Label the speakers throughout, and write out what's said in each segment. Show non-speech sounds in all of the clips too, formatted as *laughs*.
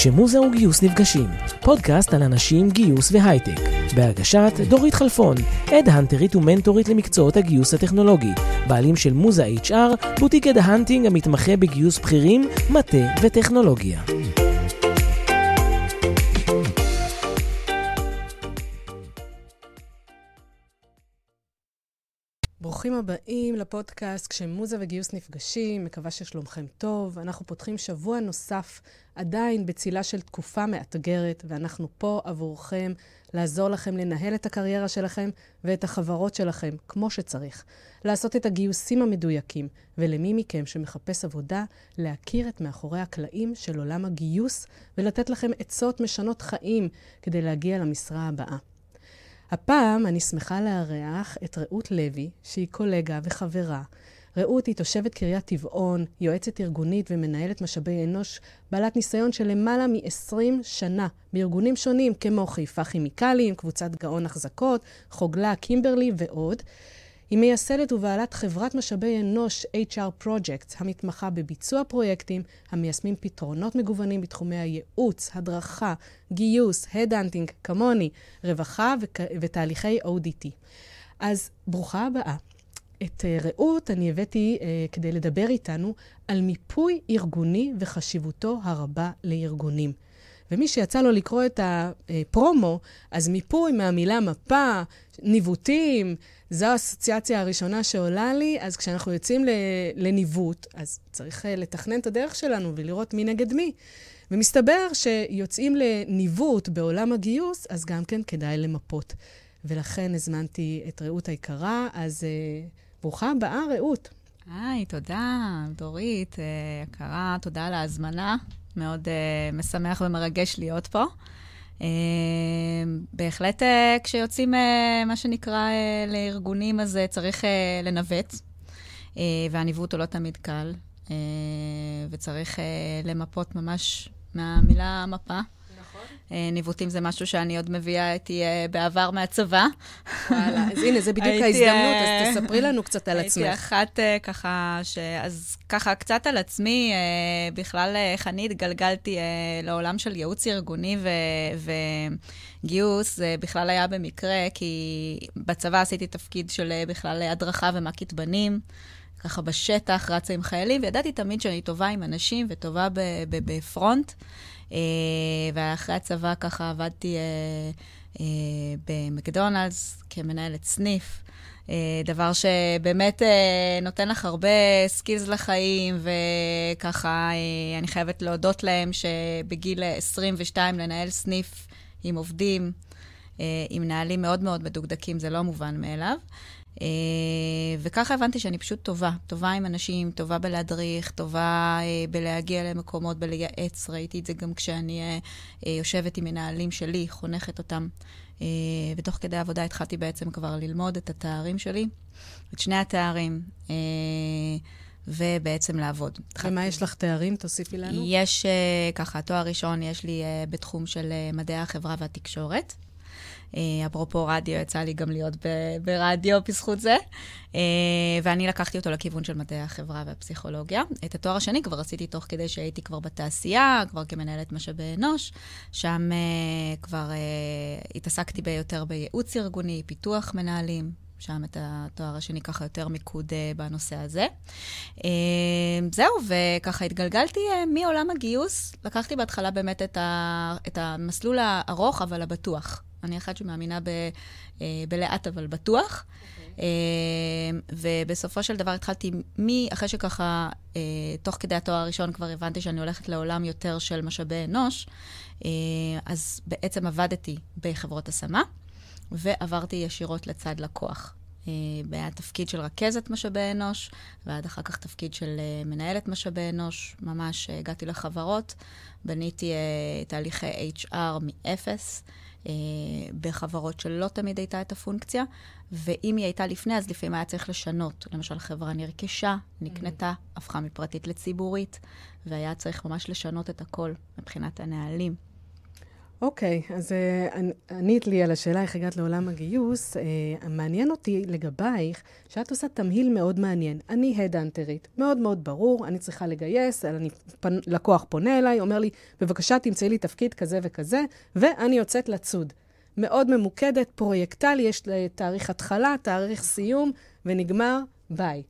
Speaker 1: כשמוזה וגיוס נפגשים, פודקאסט על אנשים, גיוס והייטק, בהגשת דורית חלפון, headhunter ית ומנטורית למקצועות הגיוס הטכנולוגי, בעלים של מוזה HR, בוטיק headhunting המתמחה בגיוס בכירים, מטה וטכנולוגיה.
Speaker 2: ברוכים הבאים לפודקאסט כשמוזה וגיוס נפגשים, מקווה ששלומכם טוב. אנחנו פותחים שבוע נוסף, עדיין בצילה של תקופה מאתגרת, ואנחנו פה עבורכם לעזור לכם לנהל את הקריירה שלכם ואת החברות שלכם כמו שצריך. לעשות את הגיוסים המדויקים, ולמי מכם שמחפש עבודה, להכיר את מאחורי הקלעים של עולם הגיוס, ולתת לכם עצות משנות חיים כדי להגיע למשרה הבאה. הפעם אני שמחה לארח את רעות לוי, שהיא קולגה וחברה. רעות היא תושבת קריית טבעון, יועצת ארגונית ומנהלת משאבי אנוש, בעלת ניסיון של למעלה מ-20 שנה בארגונים שונים כמו חיפה כימיקלים, קבוצת גאון החזקות, חוגלה, קימברלי ועוד. היא מייסדת ובעלת חברת משאבי אנוש HR Projects, המתמחה בביצוע פרויקטים, המיישמים פתרונות מגוונים בתחומי הייעוץ, הדרכה, גיוס, הדאנטינג, כמוני, רווחה וק- ותהליכי ODT. אז ברוכה הבאה. את uh, רעות אני הבאתי uh, כדי לדבר איתנו על מיפוי ארגוני וחשיבותו הרבה לארגונים. ומי שיצא לו לקרוא את הפרומו, אז מיפוי מהמילה מפה, ניווטים, זו האסוציאציה הראשונה שעולה לי, אז כשאנחנו יוצאים לניווט, אז צריך לתכנן את הדרך שלנו ולראות מי נגד מי. ומסתבר שיוצאים לניווט בעולם הגיוס, אז גם כן כדאי למפות. ולכן הזמנתי את רעות היקרה, אז uh, ברוכה הבאה, רעות.
Speaker 3: היי, תודה, דורית, uh, יקרה, תודה על ההזמנה. מאוד uh, משמח ומרגש להיות פה. Uh, בהחלט, uh, כשיוצאים, uh, מה שנקרא, uh, לארגונים, אז צריך לנווט, והניווט הוא לא תמיד קל, וצריך למפות ממש מהמילה מפה. ניווטים זה משהו שאני עוד מביאה איתי בעבר מהצבא.
Speaker 2: וואלה, אז הנה, זה בדיוק ההזדמנות, אז תספרי לנו קצת על עצמך.
Speaker 3: הייתי אחת ככה, ש... אז ככה קצת על עצמי, בכלל איך אני התגלגלתי לעולם של ייעוץ ארגוני ו... וגיוס, זה בכלל היה במקרה, כי בצבא עשיתי תפקיד של בכלל הדרכה ומ"כית בנים. ככה בשטח, רצה עם חיילים, וידעתי תמיד שאני טובה עם אנשים וטובה ב front. Uh, ואחרי הצבא ככה עבדתי uh, uh, במקדונלדס כמנהלת סניף. דבר שבאמת נותן לך הרבה skills לחיים, וככה אני חייבת להודות להם שבגיל 22 לנהל סניף עם עובדים, עם מנהלים מאוד מאוד מדוקדקים, זה לא מובן מאליו. Uh, וככה הבנתי שאני פשוט טובה, טובה עם אנשים, טובה בלהדריך, טובה uh, בלהגיע למקומות, בלייעץ. ראיתי את זה גם כשאני uh, יושבת עם מנהלים שלי, חונכת אותם. ותוך כדי עבודה התחלתי בעצם כבר ללמוד את התארים שלי, את שני התארים. ובעצם לעבוד.
Speaker 2: ומה יש לך תארים? תוסיפי לנו.
Speaker 3: יש, ככה, תואר ראשון יש לי בתחום של מדעי החברה והתקשורת. Uh, אפרופו רדיו, יצא לי גם להיות ברדיו בזכות זה. Uh, ואני לקחתי אותו לכיוון של מדעי החברה והפסיכולוגיה. את התואר השני כבר עשיתי תוך כדי שהייתי כבר בתעשייה, כבר כמנהלת משאבי אנוש. שם uh, כבר התעסקתי ביותר בייעוץ ארגוני, פיתוח מנהלים, שם את התואר השני ככה יותר מיקוד בנושא הזה. זהו, וככה התגלגלתי מעולם הגיוס. לקחתי בהתחלה באמת את, ה, את המסלול הארוך, אבל הבטוח. אני אחת שמאמינה ב, uh, בלאט אבל בטוח. Okay. Uh, ובסופו של דבר התחלתי, מי, אחרי שככה, uh, תוך כדי התואר הראשון כבר הבנתי שאני הולכת לעולם יותר של משאבי אנוש, uh, אז בעצם עבדתי בחברות השמה. ועברתי ישירות לצד לקוח. היה תפקיד של רכזת משאבי אנוש, ועד אחר כך תפקיד של מנהלת משאבי אנוש. ממש הגעתי לחברות, בניתי תהליכי HR מאפס, בחברות שלא תמיד הייתה את הפונקציה, ואם היא הייתה לפני, אז לפעמים היה צריך לשנות. למשל, חברה נרכשה, נקנתה, הפכה מפרטית לציבורית, והיה צריך ממש לשנות את הכל מבחינת הנהלים.
Speaker 2: אוקיי, okay, אז uh, ענית לי על השאלה איך הגעת לעולם הגיוס. Uh, מעניין אותי לגבייך, שאת עושה תמהיל מאוד מעניין. אני הדאנטרית, מאוד מאוד ברור, אני צריכה לגייס, אני, פנ, לקוח פונה אליי, אומר לי, בבקשה תמצאי לי תפקיד כזה וכזה, ואני יוצאת לצוד. מאוד ממוקדת, פרויקטלי, יש תאריך התחלה, תאריך סיום, ונגמר, ביי.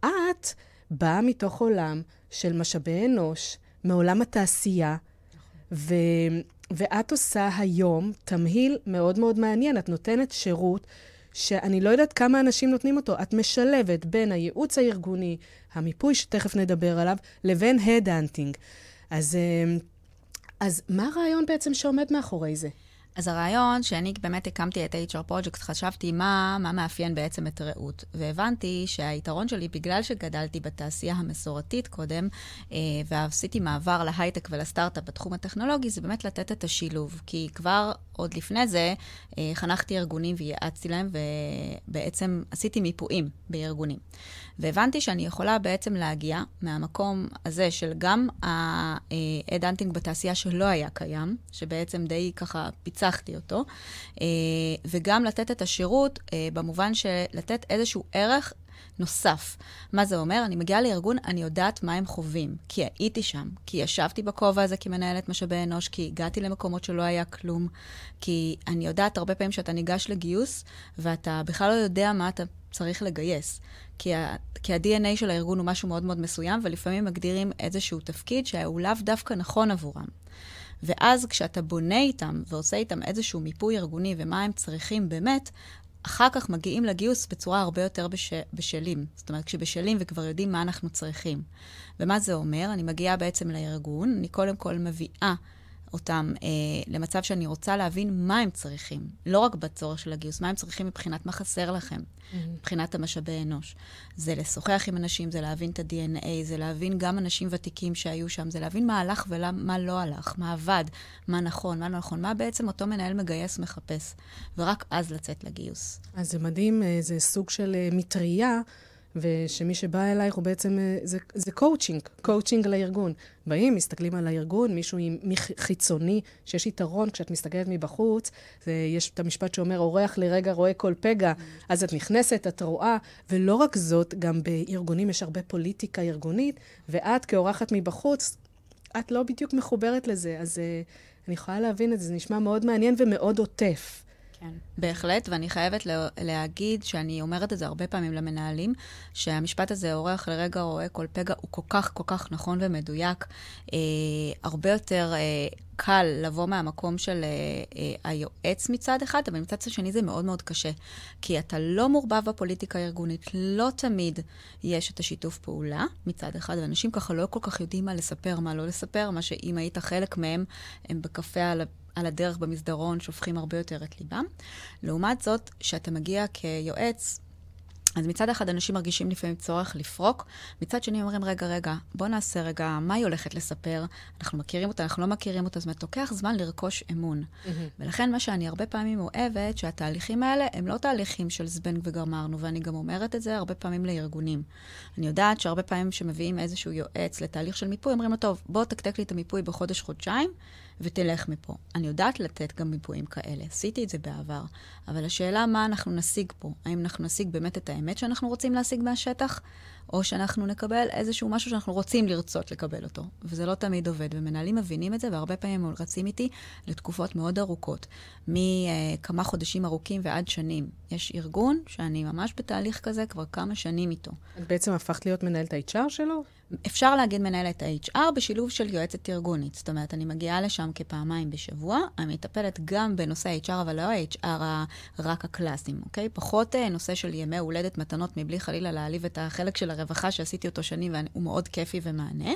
Speaker 2: את באה מתוך עולם של משאבי אנוש, מעולם התעשייה, ו... ואת עושה היום תמהיל מאוד מאוד מעניין. את נותנת שירות שאני לא יודעת כמה אנשים נותנים אותו. את משלבת בין הייעוץ הארגוני, המיפוי שתכף נדבר עליו, לבין headhunting. אז, אה, אז מה הרעיון בעצם שעומד מאחורי זה?
Speaker 3: אז הרעיון, שאני באמת הקמתי את HR Project, חשבתי מה, מה מאפיין בעצם את רעות. והבנתי שהיתרון שלי, בגלל שגדלתי בתעשייה המסורתית קודם, אה, ועשיתי מעבר להייטק ולסטארט-אפ בתחום הטכנולוגי, זה באמת לתת את השילוב. כי כבר עוד לפני זה, אה, חנכתי ארגונים וייעצתי להם, ובעצם עשיתי מיפויים בארגונים. והבנתי שאני יכולה בעצם להגיע מהמקום הזה של גם ה headhunting בתעשייה שלא היה קיים, שבעצם די ככה פיצחתי אותו, אה, וגם לתת את השירות אה, במובן של לתת איזשהו ערך נוסף. מה זה אומר? אני מגיעה לארגון, אני יודעת מה הם חווים, כי הייתי שם, כי ישבתי בכובע הזה כמנהלת משאבי אנוש, כי הגעתי למקומות שלא היה כלום, כי אני יודעת הרבה פעמים שאתה ניגש לגיוס, ואתה בכלל לא יודע מה אתה צריך לגייס. כי, ה-DNA של הארגון הוא משהו מאוד מאוד מסוים, ולפעמים מגדירים איזשהו תפקיד שהוא לאו דווקא נכון עבורם. ואז כשאתה בונה איתם ועושה איתם איזשהו מיפוי ארגוני ומה הם צריכים באמת, אחר כך מגיעים לגיוס בצורה הרבה יותר בש... בשלים. זאת אומרת, כשבשלים וכבר יודעים מה אנחנו צריכים. ומה זה אומר? אני מגיעה בעצם לארגון, אני קודם כל מביאה אותם אה, למצב שאני רוצה להבין מה הם צריכים. לא רק בצורך של הגיוס, מה הם צריכים מבחינת מה חסר לכם, mm-hmm. מבחינת המשאבי אנוש. זה לשוחח עם אנשים, זה להבין את ה-DNA, זה להבין גם אנשים ותיקים שהיו שם, זה להבין מה הלך ומה לא הלך, מה עבד, מה נכון, מה לא נכון, מה בעצם אותו מנהל מגייס מחפש, ורק אז לצאת לגיוס.
Speaker 2: אז זה מדהים, אה, זה סוג של אה, מטריה. ושמי שבא אלייך הוא בעצם, אה, זה, זה coaching, coaching לארגון. באים, מסתכלים על הארגון, מישהו חיצוני, שיש יתרון כשאת מסתכלת מבחוץ, יש את המשפט שאומר, אורח לרגע רואה כל פגע, אז את נכנסת, את רואה, ולא רק זאת, גם בארגונים יש הרבה פוליטיקה ארגונית, ואת כאורחת מבחוץ, את לא בדיוק מחוברת לזה, אז uh, אני יכולה להבין את זה, זה נשמע מאוד מעניין ומאוד עוטף.
Speaker 3: כן. בהחלט, ואני חייבת לה, להגיד שאני אומרת את זה הרבה פעמים למנהלים, שהמשפט הזה, אורח לרגע רואה כל פגע, הוא כל כך כל כך נכון ומדויק. אה, הרבה יותר אה, קל לבוא מהמקום של אה, אה, היועץ מצד אחד, אבל מצד שני זה מאוד מאוד קשה. כי אתה לא מעורבב בפוליטיקה הארגונית, לא תמיד יש את השיתוף פעולה מצד אחד, ואנשים ככה לא כל כך יודעים מה לספר, מה לא לספר, מה שאם היית חלק מהם, הם בקפה על... על הדרך במסדרון שופכים הרבה יותר את ליבם. לעומת זאת, כשאתה מגיע כיועץ, אז מצד אחד אנשים מרגישים לפעמים צורך לפרוק, מצד שני אומרים, רגע, רגע, בוא נעשה רגע, מה היא הולכת לספר? אנחנו מכירים אותה, אנחנו לא מכירים אותה, זאת אומרת, לוקח זמן לרכוש אמון. Mm-hmm. ולכן מה שאני הרבה פעמים אוהבת, שהתהליכים האלה הם לא תהליכים של זבנג וגמרנו, ואני גם אומרת את זה הרבה פעמים לארגונים. אני יודעת שהרבה פעמים כשמביאים איזשהו יועץ לתהליך של מיפוי, אומרים לו, טוב, בוא תקתק לי את המיפוי בחודש-חודשיים, ותלך מפה. אני יודעת לתת גם מיפויים כאלה, עשיתי את זה בעבר, אבל השאלה מה אנחנו נשיג פה, האם אנחנו נשיג באמת את האמת שאנחנו רוצים להשיג מהשטח, או שאנחנו נקבל איזשהו משהו שאנחנו רוצים לרצות לקבל אותו. וזה לא תמיד עובד, ומנהלים מבינים את זה, והרבה פעמים הם רצים איתי לתקופות מאוד ארוכות, מכמה חודשים ארוכים ועד שנים. יש ארגון שאני ממש בתהליך כזה כבר כמה שנים איתו.
Speaker 2: את בעצם הפכת להיות מנהלת ה-HR שלו?
Speaker 3: אפשר להגיד מנהלת ה-HR בשילוב של יועצת ארגונית. זאת אומרת, אני מגיעה לשם כפעמיים בשבוע, אני מטפלת גם בנושא ה-HR, אבל לא ה-HR רק הקלאסיים, אוקיי? פחות אה, נושא של ימי הולדת מתנות, מבלי חלילה להעליב את החלק של הרווחה שעשיתי אותו שנים, והוא מאוד כיפי ומענה,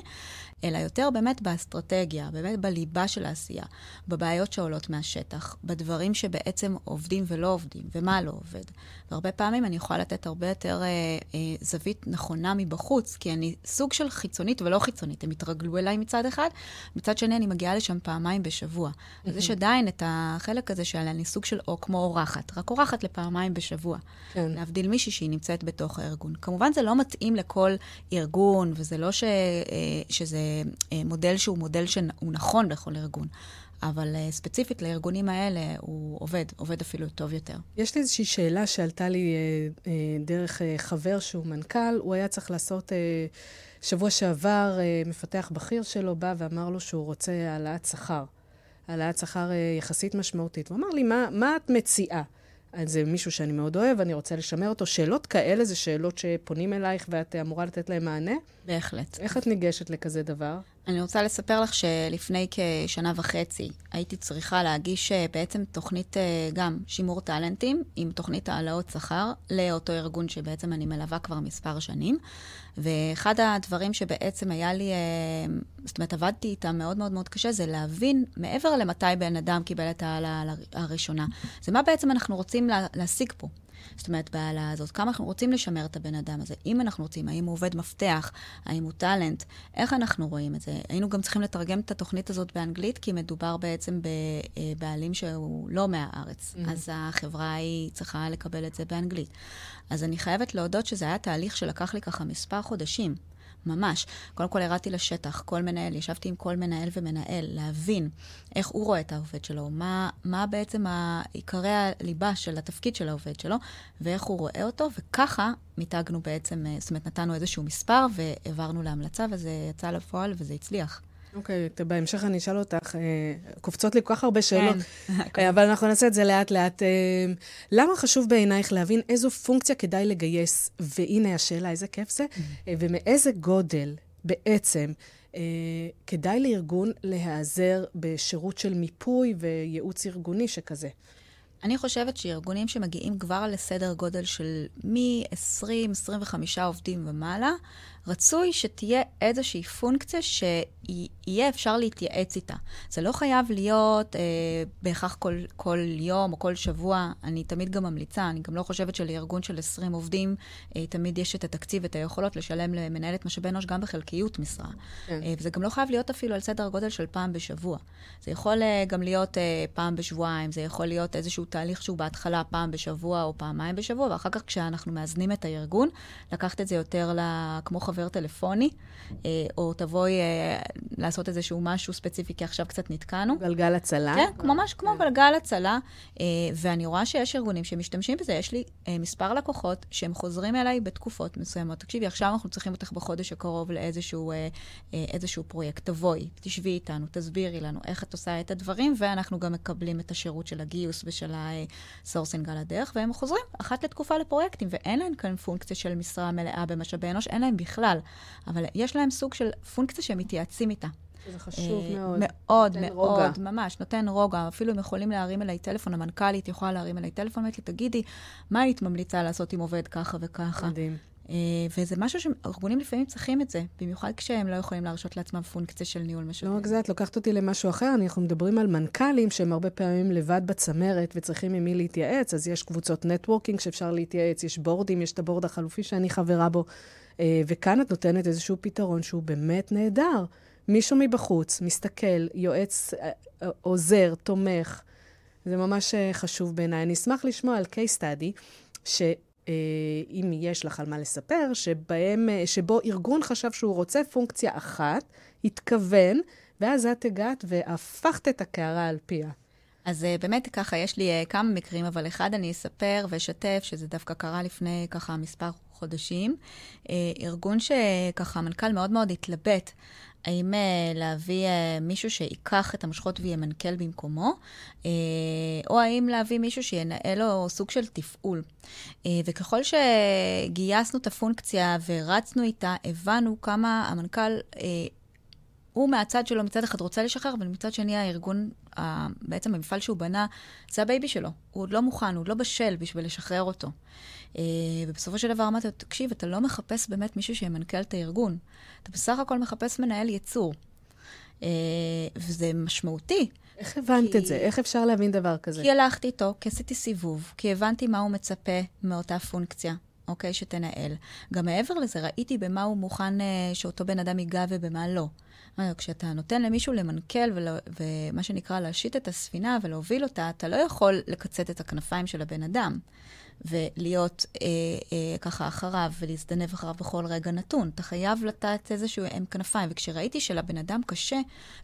Speaker 3: אלא יותר באמת באסטרטגיה, באמת בליבה של העשייה, בבעיות שעולות מהשטח, בדברים שבעצם עובדים ולא עובדים, ומה לא עובד. והרבה פעמים אני יכולה לתת הרבה יותר אה, אה, זווית נכונה מבחוץ, כי אני סוג של חיצונית ולא חיצונית. הם התרגלו אליי מצד אחד, מצד שני אני מגיעה לשם פעמיים בשבוע. Mm-hmm. אז יש עדיין את החלק הזה של אני סוג של או כמו אורחת, רק אורחת לפעמיים בשבוע. כן. להבדיל מישהי שהיא נמצאת בתוך הארגון. כמובן זה לא מתאים לכל ארגון, וזה לא ש, אה, שזה מודל שהוא מודל שהוא נכון לכל ארגון. אבל uh, ספציפית לארגונים האלה הוא עובד, עובד אפילו טוב יותר.
Speaker 2: יש לי איזושהי שאלה שעלתה לי uh, דרך חבר שהוא מנכ"ל, הוא היה צריך לעשות... שבוע שעבר מפתח בכיר שלו בא ואמר לו שהוא רוצה העלאת שכר. העלאת שכר יחסית משמעותית. הוא אמר לי, מה, מה את מציעה? זה מישהו שאני מאוד אוהב, אני רוצה לשמר אותו. שאלות כאלה זה שאלות שפונים אלייך ואת אמורה לתת להם מענה?
Speaker 3: בהחלט.
Speaker 2: איך את ניגשת לכזה דבר?
Speaker 3: אני רוצה לספר לך שלפני כשנה וחצי הייתי צריכה להגיש אה, בעצם תוכנית אה, גם שימור טאלנטים עם תוכנית העלאות שכר לאותו ארגון שבעצם אני מלווה כבר מספר שנים. ואחד הדברים שבעצם היה לי, אה, זאת אומרת, עבדתי איתם מאוד מאוד מאוד קשה, זה להבין מעבר למתי בן אדם קיבל את העלה הראשונה. זה מה בעצם אנחנו רוצים להשיג פה. זאת אומרת, בהעלאה הזאת, כמה אנחנו רוצים לשמר את הבן אדם הזה, אם אנחנו רוצים, האם הוא עובד מפתח, האם הוא טאלנט, איך אנחנו רואים את זה. היינו גם צריכים לתרגם את התוכנית הזאת באנגלית, כי מדובר בעצם בבעלים שהוא לא מהארץ, mm-hmm. אז החברה היא צריכה לקבל את זה באנגלית. אז אני חייבת להודות שזה היה תהליך שלקח לי ככה מספר חודשים. ממש. קודם כל ירדתי לשטח, כל מנהל, ישבתי עם כל מנהל ומנהל, להבין איך הוא רואה את העובד שלו, מה, מה בעצם עיקרי הליבה של התפקיד של העובד שלו, ואיך הוא רואה אותו, וככה מיתגנו בעצם, אה, זאת אומרת, נתנו איזשהו מספר והעברנו להמלצה, וזה יצא לפועל וזה הצליח.
Speaker 2: אוקיי, okay, בהמשך אני אשאל אותך, אה, קופצות לי כל כך הרבה שאלות, *laughs* כן. אבל אנחנו נעשה את זה לאט-לאט. אה, למה חשוב בעינייך להבין איזו פונקציה כדאי לגייס? והנה השאלה, איזה כיף זה, mm-hmm. ומאיזה גודל בעצם כדאי לארגון להיעזר בשירות של מיפוי וייעוץ ארגוני שכזה?
Speaker 3: אני חושבת שארגונים שמגיעים כבר לסדר גודל של מ-20-25 עובדים ומעלה, רצוי שתהיה איזושהי פונקציה שיהיה אפשר להתייעץ איתה. זה לא חייב להיות אה, בהכרח כל, כל יום או כל שבוע. אני תמיד גם ממליצה, אני גם לא חושבת שלארגון של 20 עובדים אה, תמיד יש את התקציב ואת היכולות לשלם למנהלת משאבי אנוש גם בחלקיות משרה. כן. אה, וזה גם לא חייב להיות אפילו על סדר גודל של פעם בשבוע. זה יכול אה, גם להיות אה, פעם בשבועיים, זה יכול להיות איזשהו תהליך שהוא בהתחלה פעם בשבוע או פעמיים בשבוע, ואחר כך כשאנחנו מאזנים את הארגון, לקחת את זה יותר ל... כמו חבר טלפוני, אה, או תבואי אה, לעשות איזשהו משהו ספציפי, כי עכשיו קצת נתקענו.
Speaker 2: גלגל הצלה.
Speaker 3: כן, ממש כמו כן. גלגל הצלה. אה, ואני רואה שיש ארגונים שמשתמשים בזה. יש לי מספר לקוחות שהם חוזרים אליי בתקופות מסוימות. תקשיבי, עכשיו אנחנו צריכים אותך בחודש הקרוב לאיזשהו איזשהו פרויקט. תבואי, תשבי איתנו, תסבירי לנו איך את עושה את הדברים, ואנחנו גם מקבלים את השירות של הגיוס ושל ה sourcing על הדרך, והם חוזרים אחת לתקופה לפרויקטים, ואין להם כאן פונקציה של משרה מלאה במשאבי אנוש, אין להם בכלל. בכלל, אבל יש להם סוג של פונקציה שהם מתייעצים איתה.
Speaker 2: זה חשוב אה, מאוד.
Speaker 3: מאוד, מאוד, רוגע. ממש, נותן רוגע. אפילו הם יכולים להרים אליי טלפון, המנכ"לית יכולה להרים אליי טלפון, אומרת לי, תגידי, מה היית ממליצה לעשות עם עובד ככה וככה?
Speaker 2: מדהים.
Speaker 3: Uh, וזה משהו שארגונים לפעמים צריכים את זה, במיוחד כשהם לא יכולים להרשות לעצמם פונקציה של ניהול משאבים.
Speaker 2: לא רק זה, את לוקחת אותי למשהו אחר. אנחנו מדברים על מנכ"לים שהם הרבה פעמים לבד בצמרת וצריכים עם מי להתייעץ, אז יש קבוצות נטוורקינג שאפשר להתייעץ, יש בורדים, יש את הבורד החלופי שאני חברה בו. אה, וכאן את נותנת איזשהו פתרון שהוא באמת נהדר. מישהו מבחוץ, מסתכל, יועץ, אה, אה, עוזר, תומך. זה ממש חשוב בעיניי. אני אשמח לשמוע על case study, שאם יש לך על מה לספר, שבהם, שבו ארגון חשב שהוא רוצה פונקציה אחת, התכוון, ואז את הגעת והפכת את הקערה על פיה.
Speaker 3: אז באמת ככה, יש לי כמה מקרים, אבל אחד אני אספר ואשתף, שזה דווקא קרה לפני ככה מספר חודשים. אה, ארגון שככה, המנכ"ל מאוד מאוד התלבט. האם uh, להביא uh, מישהו ייקח את המושכות וימנכ"ל במקומו, uh, או האם להביא מישהו שינהל לו סוג של תפעול. Uh, וככל שגייסנו את הפונקציה ורצנו איתה, הבנו כמה המנכ"ל, uh, הוא מהצד שלו מצד אחד רוצה לשחרר, אבל מצד שני הארגון, uh, בעצם המפעל שהוא בנה, זה ה baby שלו. הוא עוד לא מוכן, הוא עוד לא בשל בשביל לשחרר אותו. אה, ובסופו של דבר אמרתי לו, תקשיב, אתה לא מחפש באמת מישהו שימנכ"ל את הארגון. אתה בסך הכל מחפש מנהל ייצור. אה, וזה משמעותי.
Speaker 2: איך הבנת כי... את זה? איך אפשר להבין דבר כזה?
Speaker 3: כי הלכתי איתו, כי עשיתי סיבוב, כי הבנתי מה הוא מצפה מאותה פונקציה, אוקיי? שתנהל. גם מעבר לזה, ראיתי במה הוא מוכן אה, שאותו בן אדם ייגע ובמה לא. כשאתה נותן למישהו למנכ"ל ומה שנקרא להשית את הספינה ולהוביל אותה, אתה לא יכול לקצת את הכנפיים של הבן אדם. ולהיות אה, אה, ככה אחריו ולהזדנב אחריו בכל רגע נתון. אתה חייב לתת איזשהו אם כנפיים. וכשראיתי שלבן אדם קשה,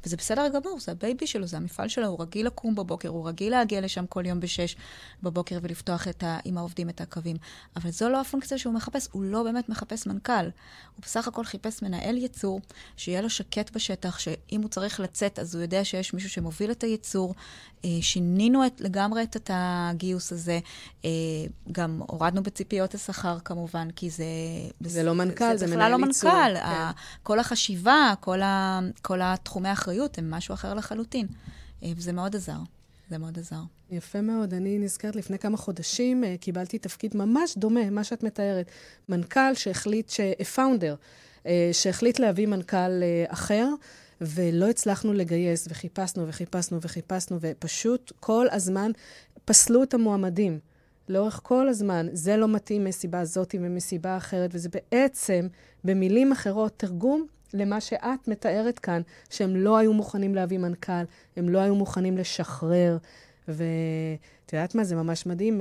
Speaker 3: וזה בסדר גמור, זה ה baby שלו, זה המפעל שלו, הוא רגיל לקום בבוקר, הוא רגיל להגיע לשם כל יום בשש בבוקר ולפתוח את ה, עם העובדים את הקווים. אבל זו לא הפונקציה שהוא מחפש, הוא לא באמת מחפש מנכ"ל. הוא בסך הכל חיפש מנהל ייצור, שיהיה לו שקט בשטח, שאם הוא צריך לצאת, אז הוא יודע שיש מישהו שמוביל את הייצור. אה, שינינו את, לגמרי את הגיוס הזה. אה, גם הורדנו בציפיות השכר כמובן, כי זה...
Speaker 2: זה לא מנכ"ל, זה,
Speaker 3: זה
Speaker 2: מנהל
Speaker 3: ייצור. זה בכלל לא
Speaker 2: מנכ"ל.
Speaker 3: כן. כל החשיבה, כל, ה, כל התחומי האחריות הם משהו אחר לחלוטין. אה, וזה מאוד עזר. זה מאוד עזר.
Speaker 2: יפה מאוד. אני נזכרת, לפני כמה חודשים אה, קיבלתי תפקיד ממש דומה, מה שאת מתארת. מנכ"ל שהחליט, ש... פאונדר, שהחליט להביא מנכ"ל אחר. ולא הצלחנו לגייס, וחיפשנו וחיפשנו וחיפשנו, ופשוט כל הזמן פסלו את המועמדים. לאורך כל הזמן, זה לא מתאים מסיבה זאתי ומסיבה אחרת, וזה בעצם, במילים אחרות, תרגום למה שאת מתארת כאן, שהם לא היו מוכנים להביא מנכ"ל, הם לא היו מוכנים לשחרר. ואת יודעת מה, זה ממש מדהים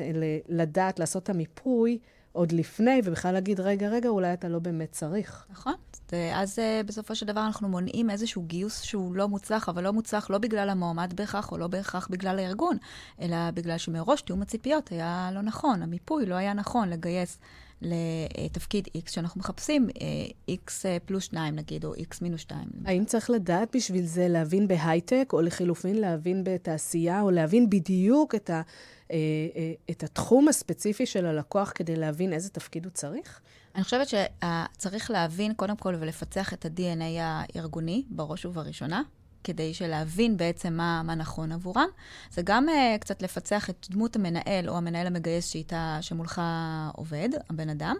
Speaker 2: לדעת, לעשות את המיפוי עוד לפני, ובכלל להגיד, רגע, רגע, אולי אתה לא באמת צריך.
Speaker 3: נכון. אז uh, בסופו של דבר אנחנו מונעים איזשהו גיוס שהוא לא מוצלח, אבל לא מוצלח לא בגלל המועמד בהכרח, או לא בהכרח בגלל הארגון, אלא בגלל שמראש תיאום הציפיות היה לא נכון, המיפוי לא היה נכון לגייס לתפקיד X, שאנחנו מחפשים uh, X פלוס 2 נגיד, או X מינוס 2.
Speaker 2: האם צריך לדעת בשביל זה להבין בהייטק, או לחילופין להבין בתעשייה, או להבין בדיוק את ה... אה, אה, את התחום הספציפי של הלקוח כדי להבין איזה תפקיד הוא צריך?
Speaker 3: אני חושבת שצריך להבין קודם כל ולפצח את ה-DNA הארגוני, בראש ובראשונה, כדי שלהבין בעצם מה, מה נכון עבורם. זה גם uh, קצת לפצח את דמות המנהל או המנהל המגייס שאיתה, שמולך עובד, הבן אדם,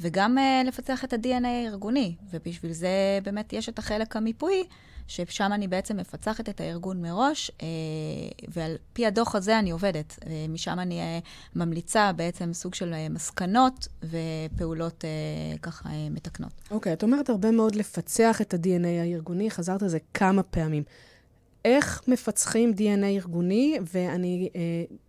Speaker 3: וגם uh, לפצח את ה-DNA הארגוני. ובשביל זה באמת יש את החלק המיפוי. ששם אני בעצם מפצחת את הארגון מראש, אה, ועל פי הדוח הזה אני עובדת. אה, משם אני אה, ממליצה בעצם סוג של מסקנות ופעולות ככה מתקנות.
Speaker 2: אוקיי, okay, את אומרת הרבה מאוד לפצח את ה-DNA הארגוני, חזרת על זה כמה פעמים. איך מפצחים DNA ארגוני, ואני אה,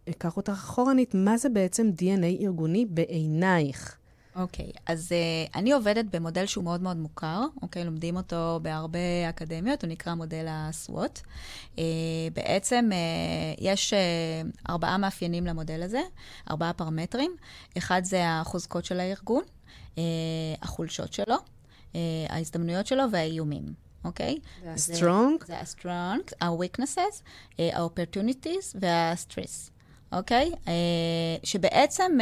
Speaker 2: אקח אותך אחורנית, מה זה בעצם DNA ארגוני בעינייך?
Speaker 3: אוקיי, okay, אז uh, אני עובדת במודל שהוא מאוד מאוד מוכר, אוקיי? Okay, לומדים אותו בהרבה אקדמיות, הוא נקרא מודל ה-SWOT. Uh, בעצם uh, יש uh, ארבעה מאפיינים למודל הזה, ארבעה פרמטרים. אחד זה החוזקות של הארגון, uh, החולשות שלו, uh, ההזדמנויות שלו והאיומים. אוקיי?
Speaker 2: זה ה-strong.
Speaker 3: זה ה-strong, ה-weaknesses, ה-opportunities וה-stress, אוקיי? שבעצם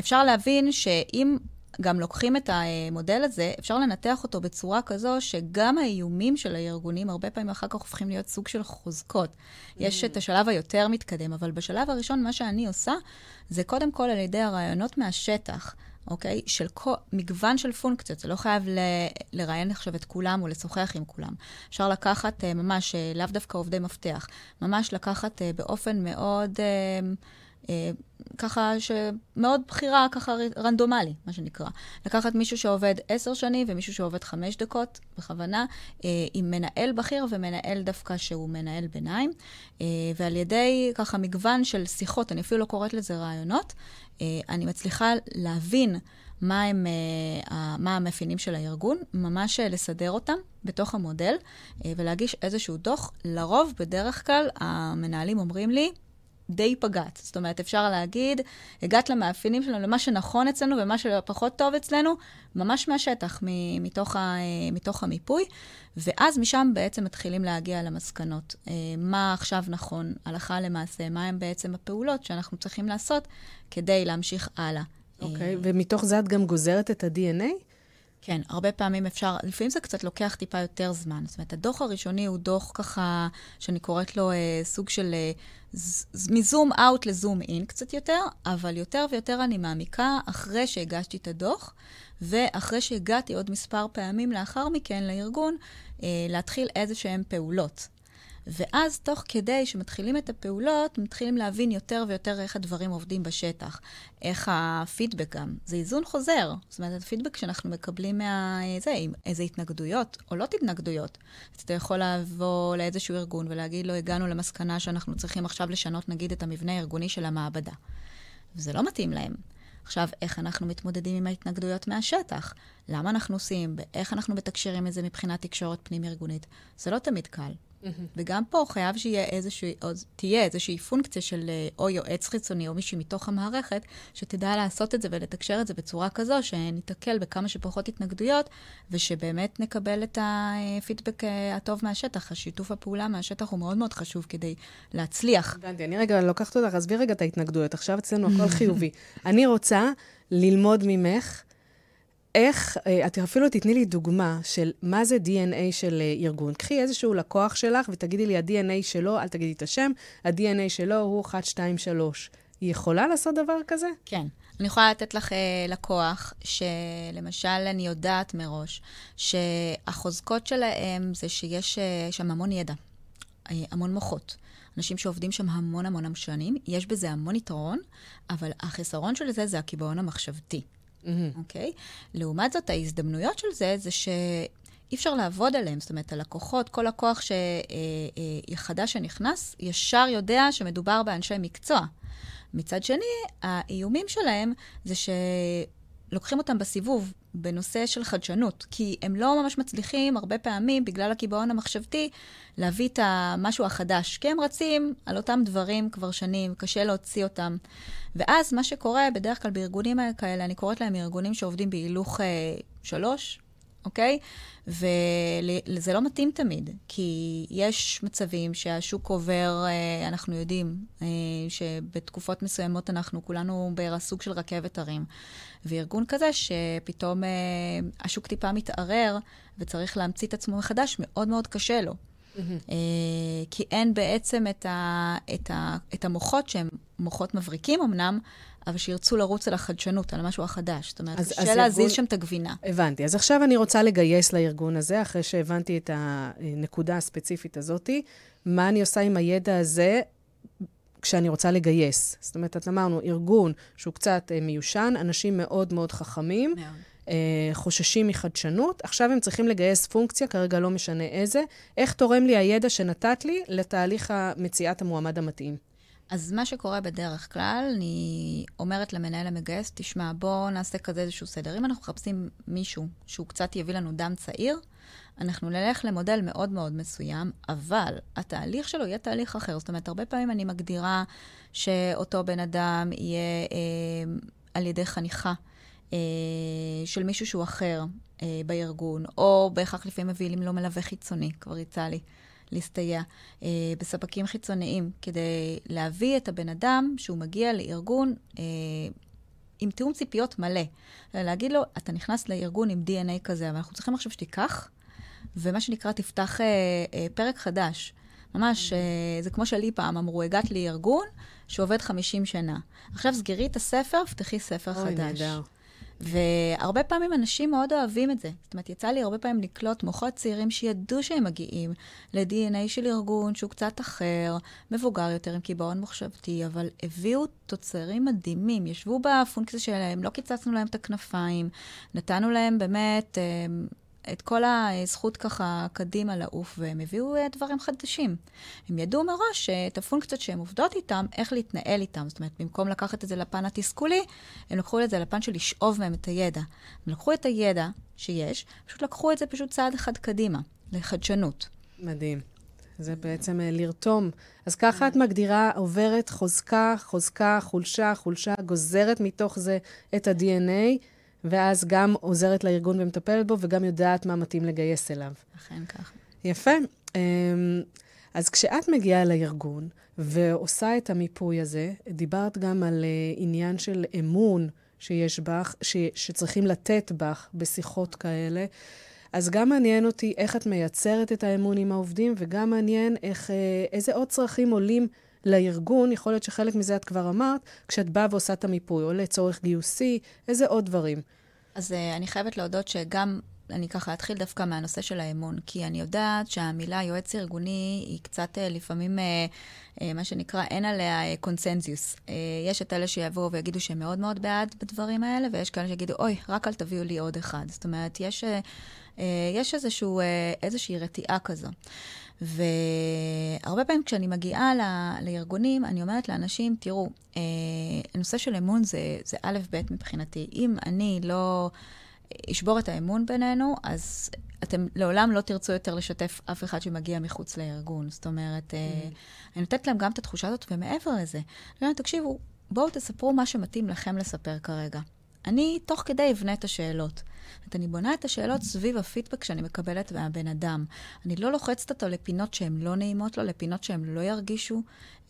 Speaker 3: אפשר להבין שאם גם לוקחים את המודל הזה, אפשר לנתח אותו בצורה כזו שגם האיומים של הארגונים הרבה פעמים אחר כך הופכים להיות סוג של חוזקות. Mm. יש את השלב היותר מתקדם, אבל בשלב הראשון מה שאני עושה זה קודם כל על ידי הרעיונות מהשטח. אוקיי? של כל, מגוון של פונקציות. זה לא חייב ל, לראיין עכשיו את כולם או לשוחח עם כולם. אפשר לקחת uh, ממש, uh, לאו דווקא עובדי מפתח, ממש לקחת uh, באופן מאוד... Uh, ככה שמאוד בחירה, ככה רנדומלי, מה שנקרא. לקחת מישהו שעובד עשר שנים ומישהו שעובד חמש דקות, בכוונה, אה, עם מנהל בכיר ומנהל דווקא שהוא מנהל ביניים, אה, ועל ידי ככה מגוון של שיחות, אני אפילו לא קוראת לזה רעיונות, אה, אני מצליחה להבין מה, הם, אה, מה המאפיינים של הארגון, ממש אה, לסדר אותם בתוך המודל אה, ולהגיש איזשהו דוח. לרוב, בדרך כלל, המנהלים אומרים לי, די פגעת. זאת אומרת, אפשר להגיד, הגעת למאפיינים שלנו, למה שנכון אצלנו ומה שפחות טוב אצלנו, ממש מהשטח, מתוך, ה, מתוך המיפוי, ואז משם בעצם מתחילים להגיע למסקנות. אה, מה עכשיו נכון, הלכה למעשה, מה הם בעצם הפעולות שאנחנו צריכים לעשות כדי להמשיך הלאה.
Speaker 2: אוקיי, okay, ומתוך זה את גם גוזרת את ה-DNA?
Speaker 3: כן, הרבה פעמים אפשר, לפעמים זה קצת לוקח טיפה יותר זמן. זאת אומרת, הדוח הראשוני הוא דוח ככה, שאני קוראת לו אה, סוג של אה, מזום אאוט לזום אין קצת יותר, אבל יותר ויותר אני מעמיקה אחרי שהגשתי את הדוח, ואחרי שהגעתי עוד מספר פעמים לאחר מכן לארגון, אה, להתחיל איזה שהן פעולות. ואז תוך כדי שמתחילים את הפעולות, מתחילים להבין יותר ויותר איך הדברים עובדים בשטח. איך הפידבק גם. זה איזון חוזר. זאת אומרת, הפידבק שאנחנו מקבלים מה... זה, עם איזה התנגדויות או לא התנגדויות. אז אתה יכול לבוא לאיזשהו ארגון ולהגיד לו, הגענו למסקנה שאנחנו צריכים עכשיו לשנות, נגיד, את המבנה הארגוני של המעבדה. וזה לא מתאים להם. עכשיו, איך אנחנו מתמודדים עם ההתנגדויות מהשטח? למה אנחנו עושים? איך אנחנו מתקשרים את זה מבחינת תקשורת פנים-ארגונית? זה לא תמיד קל. Mm-hmm. וגם פה חייב שיהיה איזושהי, איזושהי פונקציה של אה, או יועץ חיצוני או מישהי מתוך המערכת, שתדע לעשות את זה ולתקשר את זה בצורה כזו שניתקל בכמה שפחות התנגדויות, ושבאמת נקבל את הפידבק אה, הטוב מהשטח. השיתוף הפעולה מהשטח הוא מאוד מאוד חשוב כדי להצליח.
Speaker 2: הבנתי, אני רגע לוקחת אותך, עזבי רגע את ההתנגדויות, עכשיו אצלנו הכל *laughs* חיובי. אני רוצה ללמוד ממך. איך, אה, את אפילו תתני לי דוגמה של מה זה DNA של אה, ארגון. קחי איזשהו לקוח שלך ותגידי לי, ה-DNA שלו, אל תגידי את השם, ה-DNA שלו הוא 1, 2, 3. היא יכולה לעשות דבר כזה?
Speaker 3: כן. אני יכולה לתת לך uh, לקוח, שלמשל אני יודעת מראש, שהחוזקות שלהם זה שיש uh, שם המון ידע, uh, המון מוחות. אנשים שעובדים שם המון המון שנים, יש בזה המון יתרון, אבל החסרון של זה זה הקיבעון המחשבתי. Mm-hmm. אוקיי? Mm-hmm. Okay? לעומת זאת, ההזדמנויות של זה, זה ש... אי אפשר לעבוד עליהם. זאת אומרת, הלקוחות, כל לקוח ש... אה, אה, חדש שנכנס, ישר יודע שמדובר באנשי מקצוע. מצד שני, האיומים שלהם זה שלוקחים אותם בסיבוב בנושא של חדשנות, כי הם לא ממש מצליחים, הרבה פעמים, בגלל הקיבעון המחשבתי, להביא את המשהו החדש. כי הם רצים על אותם דברים כבר שנים, קשה להוציא אותם. ואז מה שקורה, בדרך כלל בארגונים כאלה, אני קוראת להם ארגונים שעובדים בהילוך אה, שלוש, אוקיי? וזה לא מתאים תמיד, כי יש מצבים שהשוק עובר, אה, אנחנו יודעים אה, שבתקופות מסוימות אנחנו כולנו בסוג של רכבת הרים. וארגון כזה שפתאום אה, השוק טיפה מתערער וצריך להמציא את עצמו מחדש, מאוד מאוד קשה לו. Mm-hmm. כי אין בעצם את, ה, את, ה, את המוחות שהם מוחות מבריקים אמנם, אבל שירצו לרוץ על החדשנות, על המשהו החדש. זאת אומרת, קשה להזיז ארגון... שם את הגבינה.
Speaker 2: הבנתי. אז עכשיו אני רוצה לגייס לארגון הזה, אחרי שהבנתי את הנקודה הספציפית הזאת. מה אני עושה עם הידע הזה כשאני רוצה לגייס? זאת אומרת, אמרנו, ארגון שהוא קצת אה, מיושן, אנשים מאוד מאוד חכמים. מאוד. אה, חוששים מחדשנות, עכשיו הם צריכים לגייס פונקציה, כרגע לא משנה איזה. איך תורם לי הידע שנתת לי לתהליך מציאת המועמד המתאים?
Speaker 3: אז מה שקורה בדרך כלל, אני אומרת למנהל המגייס, תשמע, בוא נעשה כזה איזשהו סדר. אם אנחנו מחפשים מישהו שהוא קצת יביא לנו דם צעיר, אנחנו נלך למודל מאוד מאוד מסוים, אבל התהליך שלו יהיה תהליך אחר. זאת אומרת, הרבה פעמים אני מגדירה שאותו בן אדם יהיה אה, על ידי חניכה. אה, של מישהו שהוא אחר אה, בארגון, או בהכרח לפעמים מביאים לו מלווה חיצוני, כבר יצא לי להסתייע אה, בספקים חיצוניים, כדי להביא את הבן אדם שהוא מגיע לארגון אה, עם תיאום ציפיות מלא. להגיד לו, אתה נכנס לארגון עם DNA כזה, אבל אנחנו צריכים עכשיו שתיקח, ומה שנקרא, תפתח אה, אה, פרק חדש. ממש, זה כמו שלי פעם אמרו, הגעת לארגון שעובד 50 שנה. עכשיו סגרי את הספר, פתחי ספר אוי, חדש. אוי, נהדר. והרבה פעמים אנשים מאוד אוהבים את זה. זאת אומרת, יצא לי הרבה פעמים לקלוט מוחות צעירים שידעו שהם מגיעים ל-DNA של ארגון שהוא קצת אחר, מבוגר יותר עם קיבעון מחשבתי, אבל הביאו תוצרים מדהימים. ישבו בפונקציה שלהם, לא קיצצנו להם את הכנפיים, נתנו להם באמת... אה, את כל הזכות ככה קדימה לעוף, והם הביאו אה, דברים חדשים. הם ידעו מראש את הפונקציות שהן עובדות איתם, איך להתנהל איתם. זאת אומרת, במקום לקחת את זה לפן התסכולי, הם לקחו את זה לפן של לשאוב מהם את הידע. הם לקחו את הידע שיש, פשוט לקחו את זה פשוט צעד אחד קדימה, לחדשנות.
Speaker 2: מדהים. זה בעצם uh, לרתום. אז ככה את מגדירה, עוברת חוזקה, חוזקה, חולשה, חולשה, גוזרת מתוך זה את ה-DNA, ואז גם עוזרת לארגון ומטפלת בו, וגם יודעת מה מתאים לגייס אליו.
Speaker 3: אכן כך.
Speaker 2: יפה. אמ, אז כשאת מגיעה לארגון ועושה את המיפוי הזה, דיברת גם על uh, עניין של אמון שיש בך, ש, שצריכים לתת בך בשיחות כאלה. אז גם מעניין אותי איך את מייצרת את האמון עם העובדים, וגם מעניין איך, uh, איזה עוד צרכים עולים לארגון, יכול להיות שחלק מזה את כבר אמרת, כשאת באה ועושה את המיפוי, או לצורך גיוסי, איזה עוד דברים?
Speaker 3: אז uh, אני חייבת להודות שגם אני ככה אתחיל דווקא מהנושא של האמון, כי אני יודעת שהמילה יועץ ארגוני היא קצת אה, לפעמים, אה, מה שנקרא, אין עליה קונסנזיוס. יש את אלה שיבואו ויגידו שהם מאוד מאוד בעד בדברים האלה, ויש כאלה שיגידו, אוי, רק אל תביאו לי עוד אחד. זאת אומרת, יש, יש איזשהו, איזושהי רתיעה כזו. והרבה פעמים כשאני מגיעה ל, לארגונים, אני אומרת לאנשים, תראו, הנושא של אמון זה, זה א', ב' מבחינתי. אם אני לא... ישבור את האמון בינינו, אז אתם לעולם לא תרצו יותר לשתף אף אחד שמגיע מחוץ לארגון. זאת אומרת, mm. אני נותנת להם גם את התחושה הזאת, ומעבר לזה, אני אומרת, תקשיבו, בואו תספרו מה שמתאים לכם לספר כרגע. אני תוך כדי אבנה את השאלות. זאת אני בונה את השאלות סביב הפידבק שאני מקבלת מהבן אדם. אני לא לוחצת אותו לפינות שהן לא נעימות לו, לפינות שהן לא ירגישו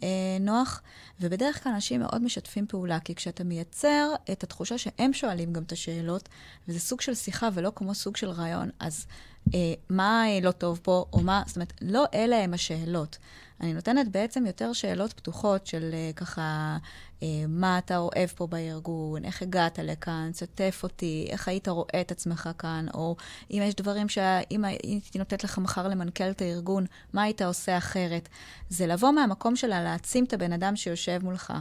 Speaker 3: אה, נוח, ובדרך כלל אנשים מאוד משתפים פעולה, כי כשאתה מייצר את התחושה שהם שואלים גם את השאלות, וזה סוג של שיחה ולא כמו סוג של רעיון, אז מה לא טוב פה, או מה, זאת אומרת, לא אלה הם השאלות. אני נותנת בעצם יותר שאלות פתוחות של uh, ככה, מה אתה אוהב פה בארגון, איך הגעת לכאן, שתף אותי, איך היית רואה את עצמך כאן, או אם יש דברים שאם הייתי נותנת לך מחר למנכ"ל את הארגון, מה היית עושה אחרת? זה לבוא מהמקום שלה להעצים את הבן אדם שיושב מולך,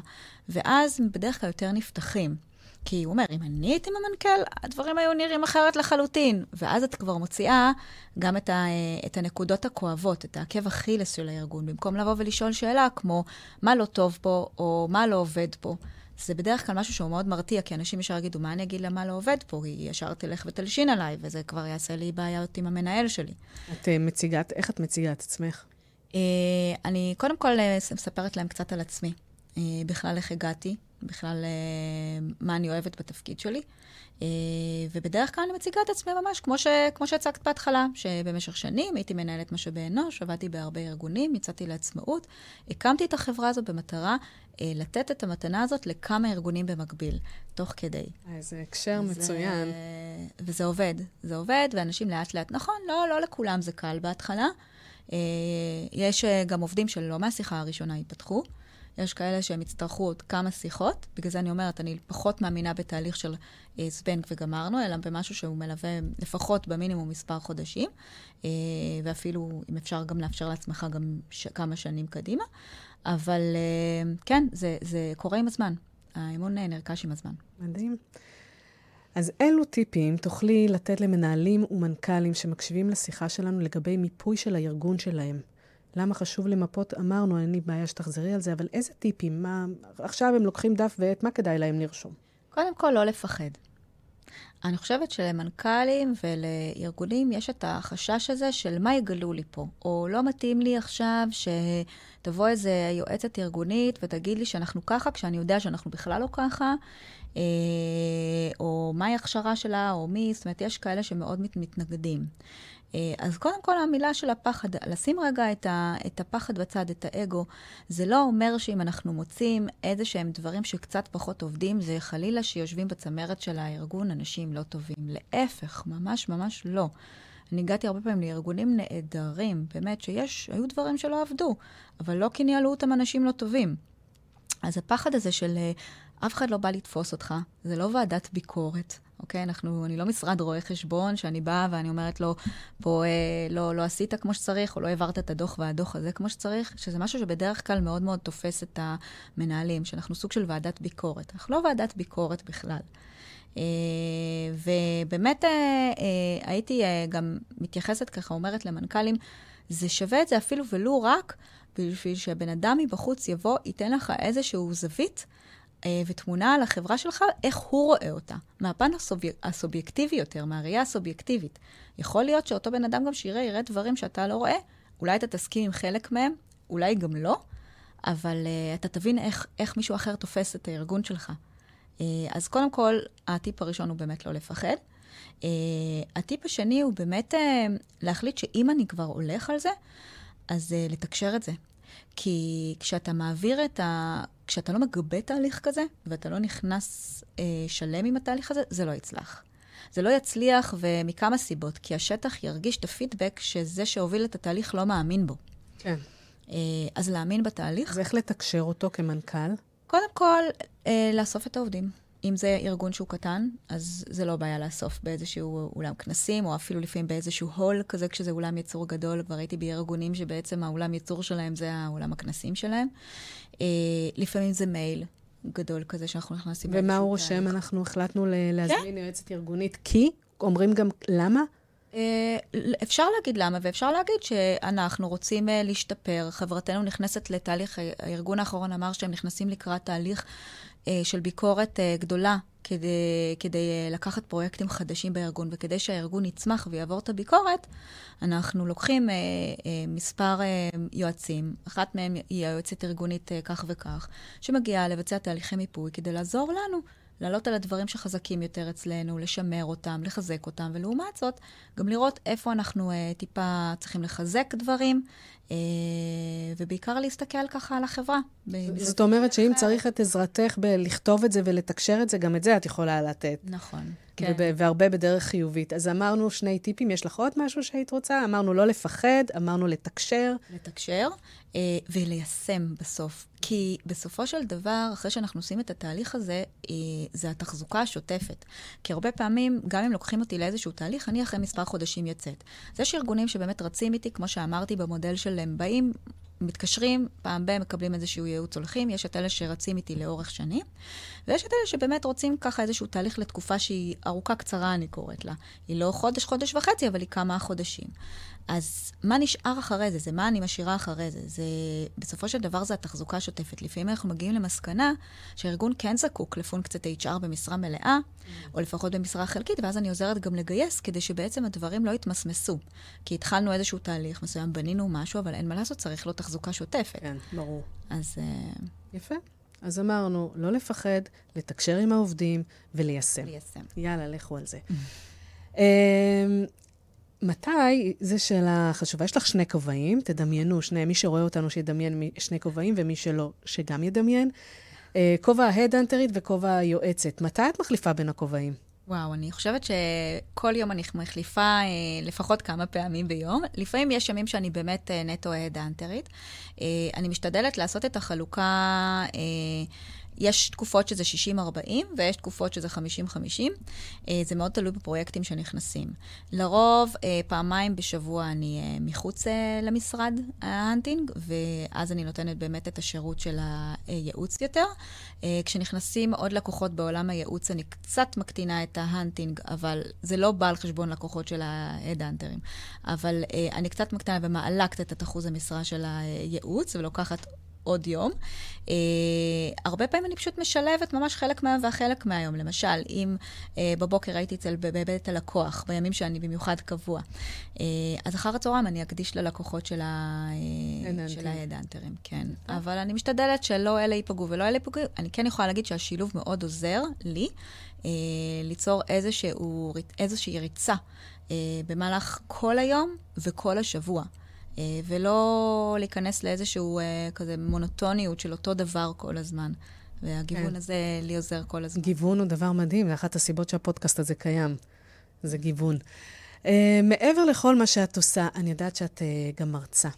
Speaker 3: ואז בדרך כלל יותר נפתחים. כי הוא אומר, אם אני הייתי ממנכ"ל, הדברים היו נראים אחרת לחלוטין. ואז את כבר מוציאה גם את, ה, את הנקודות הכואבות, את העקב אכילס של הארגון, במקום לבוא ולשאול שאלה כמו, מה לא טוב פה, או מה לא עובד פה. זה בדרך כלל משהו שהוא מאוד מרתיע, כי אנשים ישר יגידו, מה אני אגיד לה מה לא עובד פה? היא ישר תלך ותלשין עליי, וזה כבר יעשה לי בעיות עם המנהל שלי.
Speaker 2: את uh, מציגה, איך את מציגה את עצמך?
Speaker 3: Uh, אני קודם כל uh, מספרת להם קצת על עצמי. Uh, בכלל איך הגעתי, בכלל אה, מה אני אוהבת בתפקיד שלי. אה, ובדרך כלל אני מציגה את עצמי ממש כמו, ש, כמו שהצגת בהתחלה, שבמשך שנים הייתי מנהלת משאבי אנוש, עבדתי בהרבה ארגונים, יצאתי לעצמאות, הקמתי את החברה הזו במטרה אה, לתת את המתנה הזאת לכמה ארגונים במקביל, תוך כדי.
Speaker 2: איזה הקשר זה, מצוין.
Speaker 3: וזה עובד, זה עובד, ואנשים לאט לאט, נכון, לא, לא לכולם זה קל בהתחלה. יש גם עובדים שלא מהשיחה הראשונה ייפתחו. יש כאלה שהם יצטרכו עוד כמה שיחות, בגלל זה אני אומרת, אני פחות מאמינה בתהליך של אה, זבנג וגמרנו, אלא במשהו שהוא מלווה לפחות במינימום מספר חודשים, אה, ואפילו, אם אפשר, גם לאפשר לעצמך גם ש- כמה שנים קדימה. אבל אה, כן, זה, זה קורה עם הזמן. האמון נרכש עם הזמן.
Speaker 2: מדהים. אז אילו טיפים תוכלי לתת למנהלים ומנכ"לים שמקשיבים לשיחה שלנו לגבי מיפוי של הארגון שלהם? למה חשוב למפות? אמרנו, אין לי בעיה שתחזרי על זה, אבל איזה טיפים? מה, עכשיו הם לוקחים דף ועט, מה כדאי להם לרשום?
Speaker 3: קודם כל, לא לפחד. אני חושבת שלמנכ"לים ולארגונים יש את החשש הזה של מה יגלו לי פה, או לא מתאים לי עכשיו שתבוא איזה יועצת ארגונית ותגיד לי שאנחנו ככה, כשאני יודע שאנחנו בכלל לא ככה, אה, או מהי ההכשרה שלה, או מי, זאת אומרת, יש כאלה שמאוד מתנגדים. אה, אז קודם כל המילה של הפחד, לשים רגע את, ה, את הפחד בצד, את האגו, זה לא אומר שאם אנחנו מוצאים איזה שהם דברים שקצת פחות עובדים, זה חלילה שיושבים בצמרת של הארגון אנשים לא טובים. להפך, ממש ממש לא. אני הגעתי הרבה פעמים לארגונים נהדרים, באמת, שיש, היו דברים שלא עבדו, אבל לא כי ניהלו אותם אנשים לא טובים. אז הפחד הזה של אה, אף אחד לא בא לתפוס אותך, זה לא ועדת ביקורת. אוקיי? אנחנו, אני לא משרד רואה חשבון שאני באה ואני אומרת לו, פה אה, לא, לא עשית כמו שצריך, או לא העברת את הדוח והדוח הזה כמו שצריך, שזה משהו שבדרך כלל מאוד מאוד תופס את המנהלים, שאנחנו סוג של ועדת ביקורת. אנחנו לא ועדת ביקורת בכלל. אה, ובאמת אה, אה, הייתי גם מתייחסת ככה, אומרת למנכ"לים, זה שווה את זה אפילו ולו רק בשביל שהבן אדם מבחוץ יבוא, ייתן לך איזשהו זווית. אה, ותמונה על החברה שלך, איך הוא רואה אותה, מהפן הסובי... הסובייקטיבי יותר, מהראייה הסובייקטיבית. יכול להיות שאותו בן אדם גם שיראה, יראה דברים שאתה לא רואה, אולי אתה תסכים עם חלק מהם, אולי גם לא, אבל uh, אתה תבין איך, איך מישהו אחר תופס את הארגון שלך. Uh, אז קודם כל, הטיפ הראשון הוא באמת לא לפחד. Uh, הטיפ השני הוא באמת uh, להחליט שאם אני כבר הולך על זה, אז uh, לתקשר את זה. כי כשאתה מעביר את ה... כשאתה לא מגבה תהליך כזה, ואתה לא נכנס אה, שלם עם התהליך הזה, זה לא יצלח. זה לא יצליח, ומכמה סיבות. כי השטח ירגיש את הפידבק שזה שהוביל את התהליך לא מאמין בו.
Speaker 2: כן.
Speaker 3: אה, אז להאמין בתהליך.
Speaker 2: אז איך לתקשר אותו כמנכ"ל?
Speaker 3: קודם כל, אה, לאסוף את העובדים. אם זה ארגון שהוא קטן, אז זה לא בעיה לאסוף באיזשהו אולם כנסים, או אפילו לפעמים באיזשהו הול כזה, כשזה אולם ייצור גדול. כבר הייתי בארגונים שבעצם האולם ייצור שלהם זה האולם הכנסים שלהם. אה, לפעמים זה מייל גדול כזה שאנחנו נכנסים...
Speaker 2: ומה הוא רושם? אנחנו החלטנו להזמין כן? יועצת ארגונית כי? אומרים גם למה?
Speaker 3: אה, אפשר להגיד למה, ואפשר להגיד שאנחנו רוצים אה, להשתפר. חברתנו נכנסת לתהליך, הארגון האחרון אמר שהם נכנסים לקראת תהליך של ביקורת גדולה כדי, כדי לקחת פרויקטים חדשים בארגון, וכדי שהארגון יצמח ויעבור את הביקורת, אנחנו לוקחים אה, אה, מספר אה, יועצים, אחת מהם היא היועצת ארגונית אה, כך וכך, שמגיעה לבצע תהליכי מיפוי כדי לעזור לנו לעלות על הדברים שחזקים יותר אצלנו, לשמר אותם, לחזק אותם, ולעומת זאת, גם לראות איפה אנחנו אה, טיפה צריכים לחזק דברים, אה, ובעיקר להסתכל ככה על החברה.
Speaker 2: זאת אומרת שאם צריך את עזרתך בלכתוב את זה ולתקשר את זה, גם את זה את יכולה לתת.
Speaker 3: נכון.
Speaker 2: כן. והרבה בדרך חיובית. אז אמרנו שני טיפים, יש לך עוד משהו שהיית רוצה? אמרנו לא לפחד, אמרנו לתקשר.
Speaker 3: לתקשר, אה, וליישם בסוף. כי בסופו של דבר, אחרי שאנחנו עושים את התהליך הזה, אה, זה התחזוקה השוטפת. כי הרבה פעמים, גם אם לוקחים אותי לאיזשהו תהליך, אני אחרי מספר חודשים יוצאת. אז יש ארגונים שבאמת רצים איתי, כמו שאמרתי, במודל של הם באים, מתקשרים, פעם ב- מקבלים איזשהו ייעוץ הולכים, יש את אלה שרצים איתי לאורך שנים, ויש את אלה שבאמת רוצים ככה איזשהו תהליך לתקופה שהיא ארוכה קצרה, אני קוראת לה. היא לא חודש, חודש וחצי, אבל היא כמה חודשים. אז מה נשאר אחרי זה? זה מה אני משאירה אחרי זה. זה בסופו של דבר זה התחזוקה השוטפת. לפעמים אנחנו מגיעים למסקנה שהארגון כן זקוק לפונקציית HR במשרה מלאה. או לפחות במשרה חלקית, ואז אני עוזרת גם לגייס כדי שבעצם הדברים לא יתמסמסו. כי התחלנו איזשהו תהליך מסוים, בנינו משהו, אבל אין מה לעשות, צריך לו תחזוקה שוטפת.
Speaker 2: כן, ברור.
Speaker 3: אז... Uh...
Speaker 2: יפה. אז אמרנו, לא לפחד, לתקשר עם העובדים וליישם.
Speaker 3: ליישם.
Speaker 2: יאללה, לכו על זה. אמ, מתי, זו שאלה חשובה. יש לך שני כובעים, תדמיינו, שני, מי שרואה אותנו שידמיין שני כובעים, ומי שלא, שגם ידמיין. אה, כובע ההדאנטרית וכובע היועצת. מתי את מחליפה בין הכובעים?
Speaker 3: וואו, אני חושבת שכל יום אני מחליפה אה, לפחות כמה פעמים ביום. לפעמים יש ימים שאני באמת אה, נטו הדאנטרית. אה, אני משתדלת לעשות את החלוקה... יש תקופות שזה 60-40 ויש תקופות שזה 50-50. אה, זה מאוד תלוי בפרויקטים שנכנסים. לרוב, אה, פעמיים בשבוע אני אה, מחוץ למשרד ה hunting, ואז אני נותנת באמת את השירות של הייעוץ יותר. כשנכנסים עוד לקוחות בעולם הייעוץ, אני קצת מקטינה את ה hunting, אבל זה לא בא על חשבון לקוחות של ה headhunting. אבל אני קצת מקטינה ומעלה קצת את אחוז המשרה של הייעוץ, ולוקחת עוד יום. Uh, הרבה פעמים אני פשוט משלבת ממש חלק מהיום והחלק מהיום. למשל, אם uh, בבוקר הייתי אצל בבית הלקוח, בימים שאני במיוחד קבוע, uh, אז אחר הצהריים אני אקדיש ללקוחות של ההדאנטרים. כן. אבל אני משתדלת שלא אלה ייפגעו ולא אלה ייפגעו. אני כן יכולה להגיד שהשילוב מאוד עוזר לי uh, ליצור איזשהו, איזושהי ריצה uh, במהלך כל היום וכל השבוע. אה, ולא להיכנס לאיזשהו אה, כזה מונוטוניות של אותו דבר כל הזמן. והגיוון כן. הזה לי עוזר כל הזמן.
Speaker 2: גיוון הוא דבר מדהים, זה אחת הסיבות שהפודקאסט הזה קיים. זה גיוון. Uh, מעבר לכל מה שאת עושה, אני יודעת שאת uh, גם מרצה.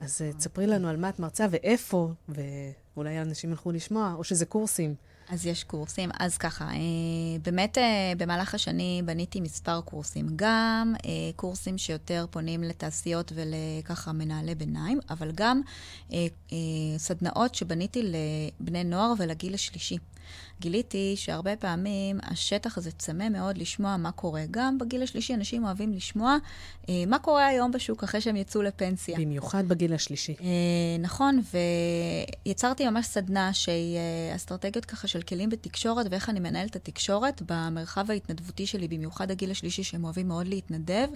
Speaker 2: אז uh, תספרי לנו על מה את מרצה ואיפה, ואולי אנשים ילכו לשמוע, או שזה קורסים.
Speaker 3: אז יש קורסים. אז ככה, אה, באמת אה, במהלך השני בניתי מספר קורסים. גם אה, קורסים שיותר פונים לתעשיות ולככה מנהלי ביניים, אבל גם סדנאות שבניתי לבני נוער ולגיל השלישי. גיליתי שהרבה פעמים השטח הזה צמא מאוד לשמוע מה קורה. גם בגיל השלישי אנשים אוהבים לשמוע אה, מה קורה היום בשוק אחרי שהם יצאו לפנסיה.
Speaker 2: במיוחד בגיל השלישי.
Speaker 3: אה, נכון, ויצרתי ממש סדנה שהיא אה, אסטרטגיות ככה של כלים בתקשורת ואיך אני מנהלת את התקשורת במרחב ההתנדבותי שלי, במיוחד הגיל השלישי, שהם אוהבים מאוד להתנדב.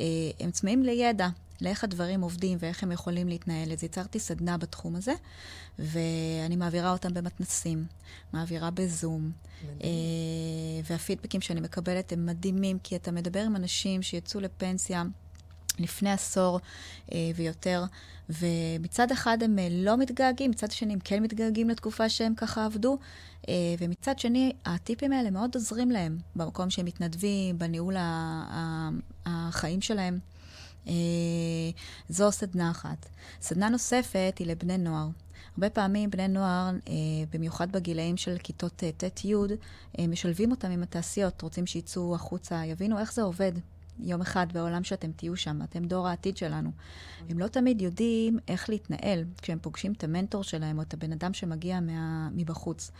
Speaker 3: אה, הם צמאים לידע, לאיך הדברים עובדים ואיך הם יכולים להתנהל. אז יצרתי סדנה בתחום הזה, ואני מעבירה אותם במתנסים, מעבירה בזום. אה, והפידבקים שאני מקבלת הם מדהימים, כי אתה מדבר עם אנשים שיצאו לפנסיה. לפני עשור אה, ויותר, ומצד אחד הם אה, לא מתגעגעים, מצד שני הם כן מתגעגעים לתקופה שהם ככה עבדו, אה, ומצד שני הטיפים האלה מאוד עוזרים להם במקום שהם מתנדבים, בניהול החיים שלהם. אה, זו סדנה אחת. סדנה נוספת היא לבני נוער. הרבה פעמים בני נוער, אה, במיוחד בגילאים של כיתות אה, ט'-י', משלבים אותם עם התעשיות, רוצים שיצאו החוצה, יבינו איך זה עובד. יום אחד בעולם שאתם תהיו שם, אתם דור העתיד שלנו. הם לא תמיד יודעים איך להתנהל כשהם פוגשים את המנטור שלהם או את הבן אדם שמגיע מה, מבחוץ.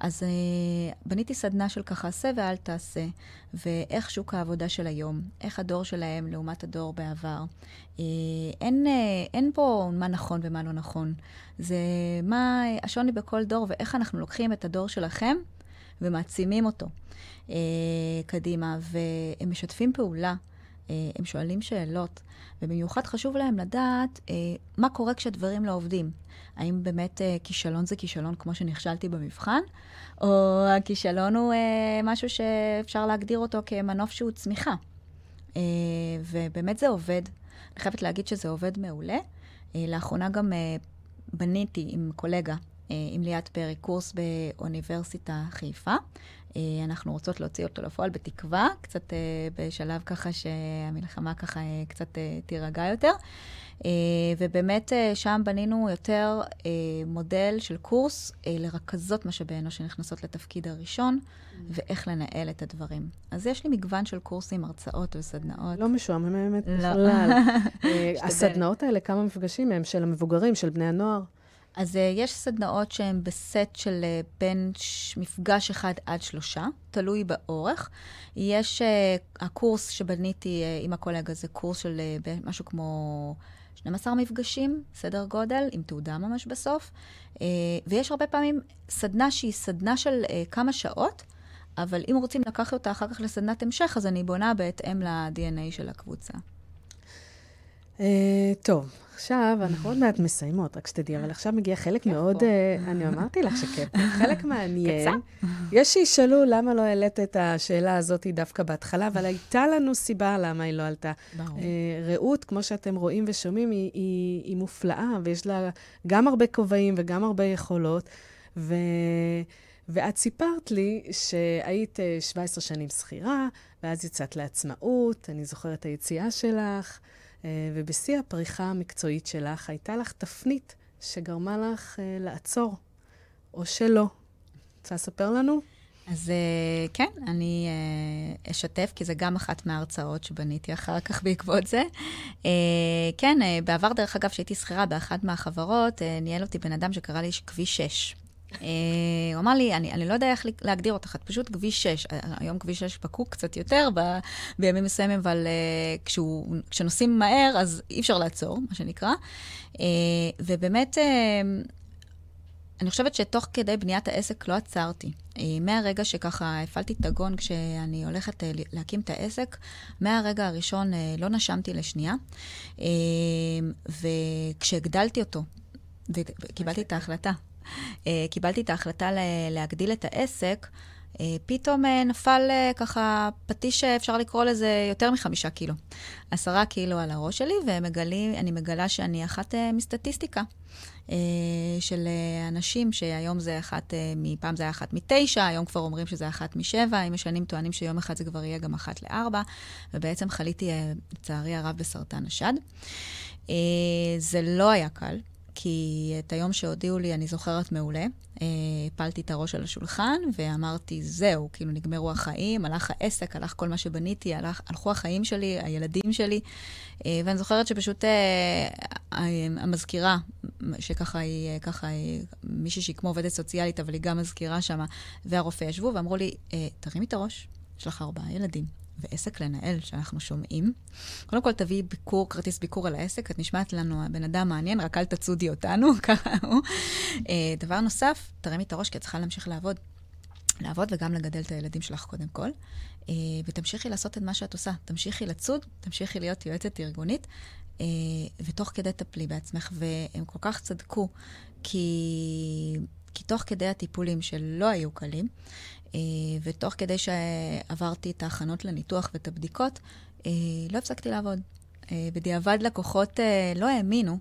Speaker 3: אז uh, בניתי סדנה של ככה עשה ואל תעשה, ואיך שוק העבודה של היום, איך הדור שלהם לעומת הדור בעבר. Uh, אין, uh, אין פה מה נכון ומה לא נכון. זה מה השוני בכל דור ואיך אנחנו לוקחים את הדור שלכם ומעצימים אותו. uh, קדימה, והם משתפים פעולה. uh, הם שואלים שאלות, ובמיוחד חשוב להם לדעת uh, מה קורה כשדברים לא עובדים. האם באמת uh, כישלון זה כישלון כמו שנכשלתי במבחן, או הכישלון הוא uh, משהו שאפשר להגדיר אותו כמנוף שהוא צמיחה. Uh, ובאמת זה עובד. אני חייבת להגיד שזה עובד מעולה. Uh, לאחרונה גם uh, בניתי עם קולגה, עם ליאת פרי, קורס באוניברסיטה חיפה. Uh, אנחנו רוצות להוציא אותו לפועל בתקווה, קצת uh, בשלב ככה שהמלחמה ככה קצת תירגע יותר. אה, ובאמת אה, שם בנינו יותר אה, מודל של קורס לרכזות משאבי אנוש שנכנסות לתפקיד הראשון. ואיך לנהל את הדברים. אז יש לי מגוון של קורסים, הרצאות וסדנאות.
Speaker 2: לא משועממת לא. בכלל. *laughs* הסדנאות האלה, כמה מפגשים הם של המבוגרים, של בני הנוער?
Speaker 3: אז uh, יש סדנאות שהן בסט של uh, בין. מפגש אחד עד שלושה, תלוי באורך. יש uh, הקורס שבניתי עם הקולגה, זה קורס של משהו כמו 12 מפגשים, סדר גודל, עם תעודה ממש בסוף. אה, ויש הרבה פעמים סדנה שהיא סדנה של אה, כמה שעות, אבל אם רוצים לקחת אותה אחר כך לסדנת המשך, אז אני בונה בהתאם ל-DNA של הקבוצה.
Speaker 2: אה, טוב, עכשיו, אנחנו עוד מעט מסיימות, רק שתדעי, אבל עכשיו מגיע חלק מאוד, uh, אני אמרתי לך שכיף, חלק מעניין. יש שישאלו למה לא העלית את השאלה הזאת דווקא בהתחלה, אבל הייתה לנו סיבה למה היא לא עלתה. Uh, רעות, כמו שאתם רואים ושומעים, היא, היא, היא מופלאה, ויש לה גם הרבה כובעים וגם הרבה יכולות. ו... ואת סיפרת לי שהיית 17 שנים שכירה, ואז יצאת לעצמאות, אני זוכרת היציאה שלך. אה, ובשיא הפריחה המקצועית שלך הייתה לך תפנית שגרמה לך אה, לעצור, או שלא. רוצה לספר לנו?
Speaker 3: אז אה, כן, אני אשתף, כי זה גם אחת מההרצאות שבניתי אחר כך בעקבות זה. כן, בעבר, דרך אגב, כשהייתי שכירה באחת מהחברות, ניהל אותי בן אדם שקרא לי כביש 6. אה, הוא אמר לי, אני, אני לא יודע איך להגדיר אותך, את פשוט כביש 6. אה, היום כביש 6 פקוק קצת יותר ב, בימים מסוימים, אבל uh, כשהוא, כשנוסעים מהר, אז אי אפשר לעצור, מה שנקרא. Uh, ובאמת, uh, אני חושבת שתוך כדי בניית העסק לא עצרתי. מהרגע שככה הפעלתי את הגון כשאני הולכת להקים את העסק, מהרגע הראשון לא נשמתי לשנייה. וכשהגדלתי אותו, וקיבלתי את ההחלטה קיבלתי את ההחלטה להגדיל את העסק, אה, פתאום אה, נפל ככה פטיש שאפשר לקרוא לזה יותר מחמישה קילו. עשרה קילו על הראש שלי, ואני מגלה שאני אחת מסטטיסטיקה. של אנשים שהיום זה אחת, מפעם זה היה אחת מתשע, היום כבר אומרים שזה אחת משבע, עם השנים טוענים שיום אחד זה כבר יהיה גם אחת לארבע, ובעצם חליתי, לצערי הרב, בסרטן השד. זה לא היה קל. כי את היום שהודיעו לי אני זוכרת מעולה. אה, הפלתי את הראש על השולחן ואמרתי, זהו, כאילו נגמרו החיים, הלך העסק, הלך כל מה שבניתי, הלך, הלכו החיים שלי, הילדים שלי. אה, ואני זוכרת שפשוט אה, המזכירה, שככה היא, ככה היא, מישהי שהיא כמו עובדת סוציאלית, אבל היא גם מזכירה שם, והרופא ישבו ואמרו לי, תרימי את הראש, יש לך ארבעה ילדים. ועסק לנהל שאנחנו שומעים. קודם כל תביאי ביקור, כרטיס ביקור על העסק, את נשמעת לנו הבן אדם מעניין, רק אל תצודי אותנו, *laughs* ככה הוא. אה, דבר נוסף, תרימי את הראש, כי את צריכה להמשיך לעבוד. לעבוד וגם לגדל את הילדים שלך קודם כל. אה, ותמשיכי לעשות את מה שאת עושה. תמשיכי לצוד, תמשיכי להיות יועצת ארגונית, אה, ותוך כדי טפלי בעצמך. והם כל כך צדקו, כי, כי תוך כדי הטיפולים שלא היו קלים, ותוך כדי שעברתי את ההכנות לניתוח ואת הבדיקות, אה, לא הפסקתי לעבוד. אה, בדיעבד לקוחות לא האמינו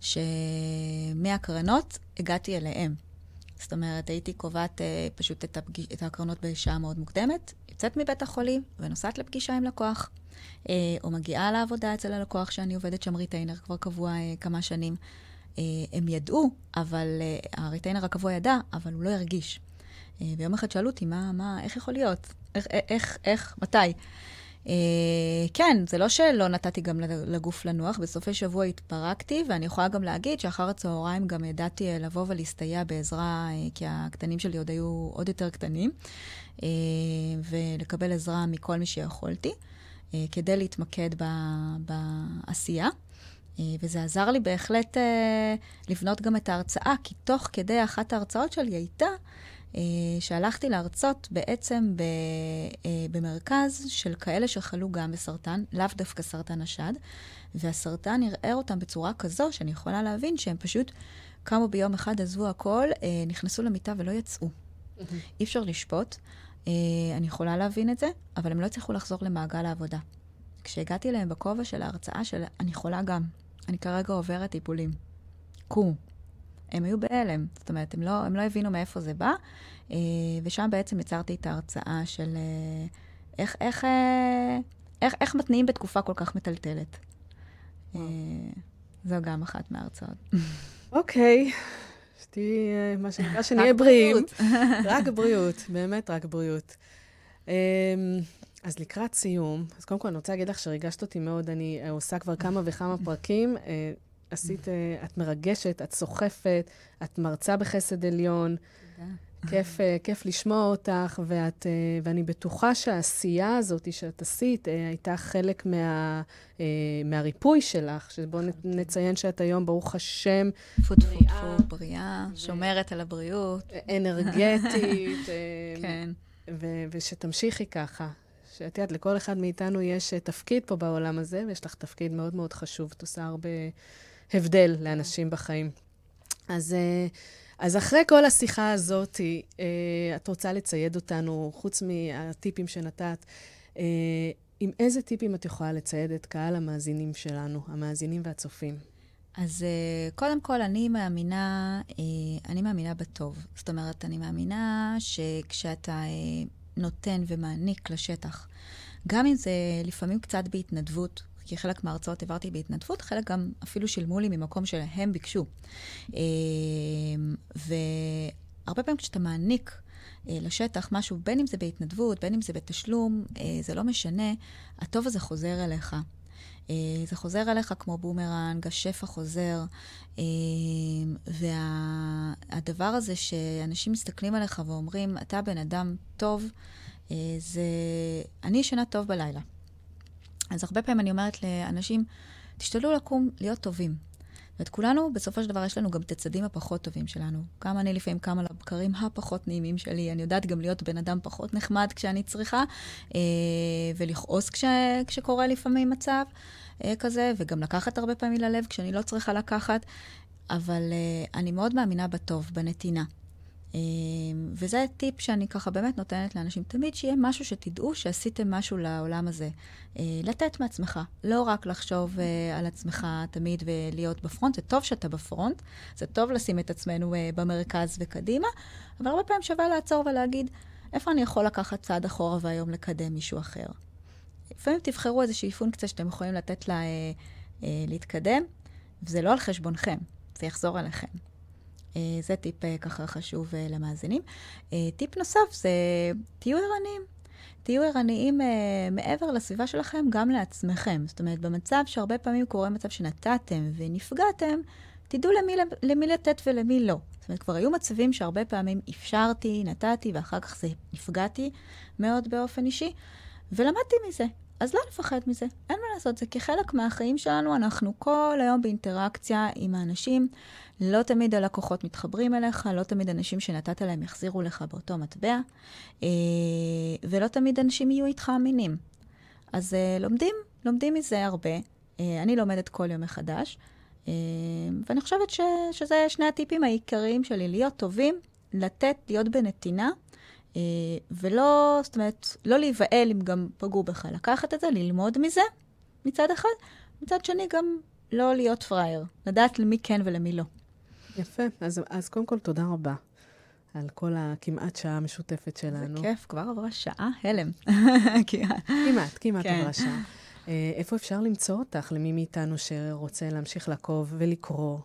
Speaker 3: שמהקרנות הגעתי אליהם. זאת אומרת, הייתי קובעת פשוט את, הפגיש, את ההקרנות בשעה מאוד מוקדמת, יוצאת מבית החולים ונוסעת לפגישה עם לקוח. או מגיעה לעבודה אצל הלקוח שאני עובדת שם retainer כבר קבוע כמה שנים. הם ידעו, אבל ה retainer הקבוע ידע, אבל הוא לא הרגיש. ויום אחד שאלו אותי, מה, מה, איך יכול להיות? איך, איך, איך, מתי? אה, כן, זה לא שלא נתתי גם לגוף לנוח, בסופי שבוע התפרקתי, ואני יכולה גם להגיד שאחר הצהריים גם ידעתי אה, לבוא ולהסתייע בעזרה, אה, כי הקטנים שלי עוד היו עוד יותר קטנים, uh, ולקבל עזרה מכל מי שיכולתי, uh, כדי להתמקד ב, בעשייה. וזה עזר לי בהחלט לבנות גם את ההרצאה, כי תוך כדי אחת ההרצאות שלי הייתה אה, שהלכתי להרצות בעצם ב, אה, במרכז של כאלה שחלו גם בסרטן, לאו דווקא סרטן השד, והסרטן ערער אותם בצורה כזו שאני יכולה להבין שהם פשוט קמו ביום אחד, עזבו הכל, אה, נכנסו למיטה ולא יצאו. אי אפשר לשפוט. אני יכולה להבין את זה, אבל הם לא הצליחו לחזור למעגל העבודה. כשהגעתי אליהם בכובע של ההרצאה של אני חולה גם, אני כרגע עוברת טיפולים. קומו. הם היו בהלם. זאת אומרת, הם לא, הם לא הבינו מאיפה זה בא, אה, ושם בעצם יצרתי את ההרצאה של אה, איך, איך, אה, איך, איך מתניעים בתקופה כל כך מטלטלת. זו גם אחת מההרצאות.
Speaker 2: אוקיי. שתהיי, מה שנקרא, *laughs* שנהיה בריאים. *laughs* רק בריאות, באמת רק בריאות. אז לקראת סיום, אז קודם כל אני רוצה להגיד לך שריגשת אותי מאוד, אני עושה כבר כמה וכמה פרקים. עשית, אה, את מרגשת, את סוחפת, את מרצה בחסד עליון. תודה. כיף, אה, כיף לשמוע אותך, ואת, אה, ואני בטוחה שהעשייה הזאת שאת עשית הייתה חלק מה, מהריפוי שלך, שבואו נציין שאת היום, ברוך השם,
Speaker 3: פו בריאה, בריאה, שומרת על הבריאות.
Speaker 2: אנרגטית. *laughs* כן. ו- ושתמשיכי ככה. שאת יודעת, לכל אחד מאיתנו יש תפקיד פה בעולם הזה, ויש לך תפקיד מאוד מאוד חשוב. את עושה הרבה הבדל לאנשים בחיים. אז, אה, אז אחרי כל השיחה הזאת, אה, את רוצה לצייד אותנו, חוץ מהטיפים שנתת, אה, עם איזה טיפים את יכולה לצייד את קהל המאזינים שלנו, המאזינים והצופים?
Speaker 3: אז קודם כל, אני מאמינה, אני מאמינה בטוב. זאת אומרת, אני מאמינה שכשאתה נותן ומעניק לשטח, גם אם זה לפעמים קצת בהתנדבות, כי חלק מההרצאות העברתי בהתנדבות, חלק גם אפילו שילמו לי ממקום שהם ביקשו. אמ, והרבה פעמים כשאתה מעניק אה, לשטח משהו, בין אם זה בהתנדבות, בין אם זה בתשלום, אה, זה לא משנה, הטוב הזה חוזר אליך. אה, זה חוזר אליך כמו בומרנג, השפע חוזר, והדבר הזה שאנשים מסתכלים עליך ואומרים, אתה בן אדם טוב, זה... אני ישנה טוב בלילה. אז הרבה פעמים אני אומרת לאנשים, תשתדלו לקום, להיות טובים. ואת כולנו, בסופו של דבר, יש לנו גם את הצדים הפחות טובים שלנו. גם אני לפעמים קמה לבקרים הפחות נעימים שלי. אני יודעת גם להיות בן אדם פחות נחמד כשאני צריכה, אה, ולכעוס כש, כשקורה לפעמים מצב אה, כזה, וגם לקחת הרבה פעמים ללב כשאני לא צריכה לקחת. אבל אה, אני מאוד מאמינה בטוב, בנתינה. אמ, וזה טיפ שאני ככה באמת נותנת לאנשים, תמיד שיהיה משהו שתדעו שעשיתם משהו לעולם הזה. אה, לתת מעצמך, לא רק לחשוב אה, על עצמך תמיד ולהיות בפרונט, זה טוב שאתה בפרונט, זה טוב לשים את עצמנו אה, במרכז וקדימה, אבל הרבה פעמים שווה לעצור ולהגיד, איפה אני יכול לקחת צעד אחורה והיום לקדם מישהו אחר. לפעמים תבחרו איזושהי פונקציה שאתם יכולים לתת לה להתקדם, וזה לא על חשבונכם, זה יחזור אליכם. אה, זה טיפ אה, ככה חשוב אה, למאזינים. טיפ נוסף זה תהיו ערניים. תהיו ערניים מעבר לסביבה שלכם, גם לעצמכם. זאת אומרת, במצב שהרבה פעמים קורה מצב שנתתם ונפגעתם, תדעו למי, למי לתת ולמי לא. זאת אומרת, כבר היו מצבים שהרבה פעמים אפשרתי, נתתי, ואחר כך זה נפגעתי מאוד באופן אישי, ולמדתי מזה. אז לא לפחד מזה, אין מה לעשות, זה כחלק מהחיים שלנו, אנחנו כל היום באינטראקציה עם האנשים. לא תמיד הלקוחות מתחברים אליך, לא תמיד אנשים שנתת להם יחזירו לך באותו מטבע, אה, ולא תמיד אנשים יהיו איתך אמינים. אז אה, לומדים, לומדים מזה הרבה. אה, אני לומדת כל יום מחדש, ואני חושבת ש, שזה שני הטיפים העיקריים שלי, להיות טובים, לתת, להיות בנתינה, ולא, זאת אומרת, לא להיבהל אם גם פגעו בך, לקחת את זה, ללמוד מזה מצד אחד, מצד שני גם לא להיות פראייר, לדעת למי כן ולמי לא.
Speaker 2: יפה. אז, אז קודם כל, תודה רבה על כל הכמעט שעה המשותפת שלנו.
Speaker 3: זה כיף, כבר עברה שעה, הלם. *laughs*
Speaker 2: כמעט, כמעט כן. עברה שעה. אה, איפה אפשר למצוא אותך, למי מאיתנו שרוצה להמשיך לעקוב ולקרוא?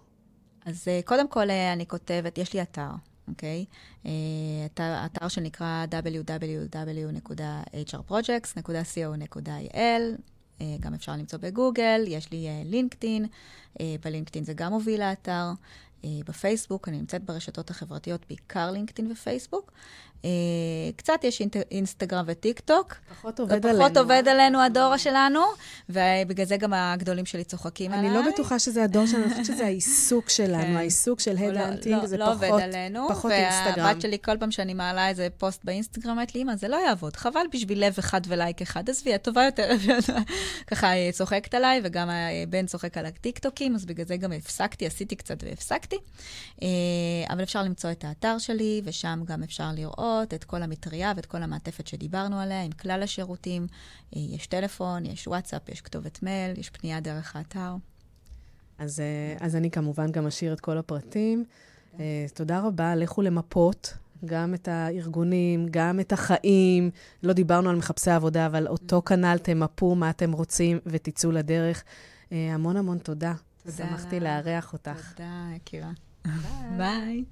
Speaker 3: אז uh, קודם כל uh, אני כותבת, יש לי אתר, אוקיי? Okay? Uh, אתר שנקרא www.hrprojects.co.il. גם אפשר למצוא בגוגל, יש לי לינקדאין, בלינקדאין זה גם מוביל לאתר. Uh, בפייסבוק, אני נמצאת ברשתות החברתיות, בעיקר לינקדאין ופייסבוק. אה, קצת יש אינסטגרם וטיק טוק.
Speaker 2: פחות עובד עלינו.
Speaker 3: פחות עובד עלינו הדור שלנו, ובגלל זה גם הגדולים שלי צוחקים
Speaker 2: אני
Speaker 3: עליי.
Speaker 2: אני לא בטוחה שזה הדור שלנו, אני חושבת שזה העיסוק *laughs* שלנו, כן. העיסוק של ה headhunting,
Speaker 3: לא,
Speaker 2: זה
Speaker 3: לא
Speaker 2: פחות,
Speaker 3: עלינו,
Speaker 2: פחות אינסטגרם.
Speaker 3: והבת שלי, כל פעם שאני מעלה איזה פוסט באינסטגרם, אומרת לי, אמא, זה לא יעבוד, חבל בשביל לב אחד ולייק אחד, עזבי, את טובה יותר. *laughs* ככה היא צוחקת עליי, וגם הבן צוחק על הטיקטוקים, אז בגלל זה גם הפסקתי, עשיתי קצת והפסקתי. אבל אפשר למצוא את האתר שלי, ושם גם אפשר לראות את כל המטריה ואת כל המעטפת שדיברנו עליה, עם כלל השירותים. יש טלפון, יש וואטסאפ, יש כתובת מייל, יש פנייה דרך האתר.
Speaker 2: אז, אז אני כמובן גם אשאיר את כל הפרטים. תודה רבה, לכו למפות. גם את הארגונים, גם את החיים. לא דיברנו על מחפשי עבודה, אבל אותו כנ"ל תמפו מה אתם רוצים ותצאו לדרך. המון המון תודה.
Speaker 3: תודה.
Speaker 2: שמחתי לארח אותך.
Speaker 3: תודה, יקירה. ביי.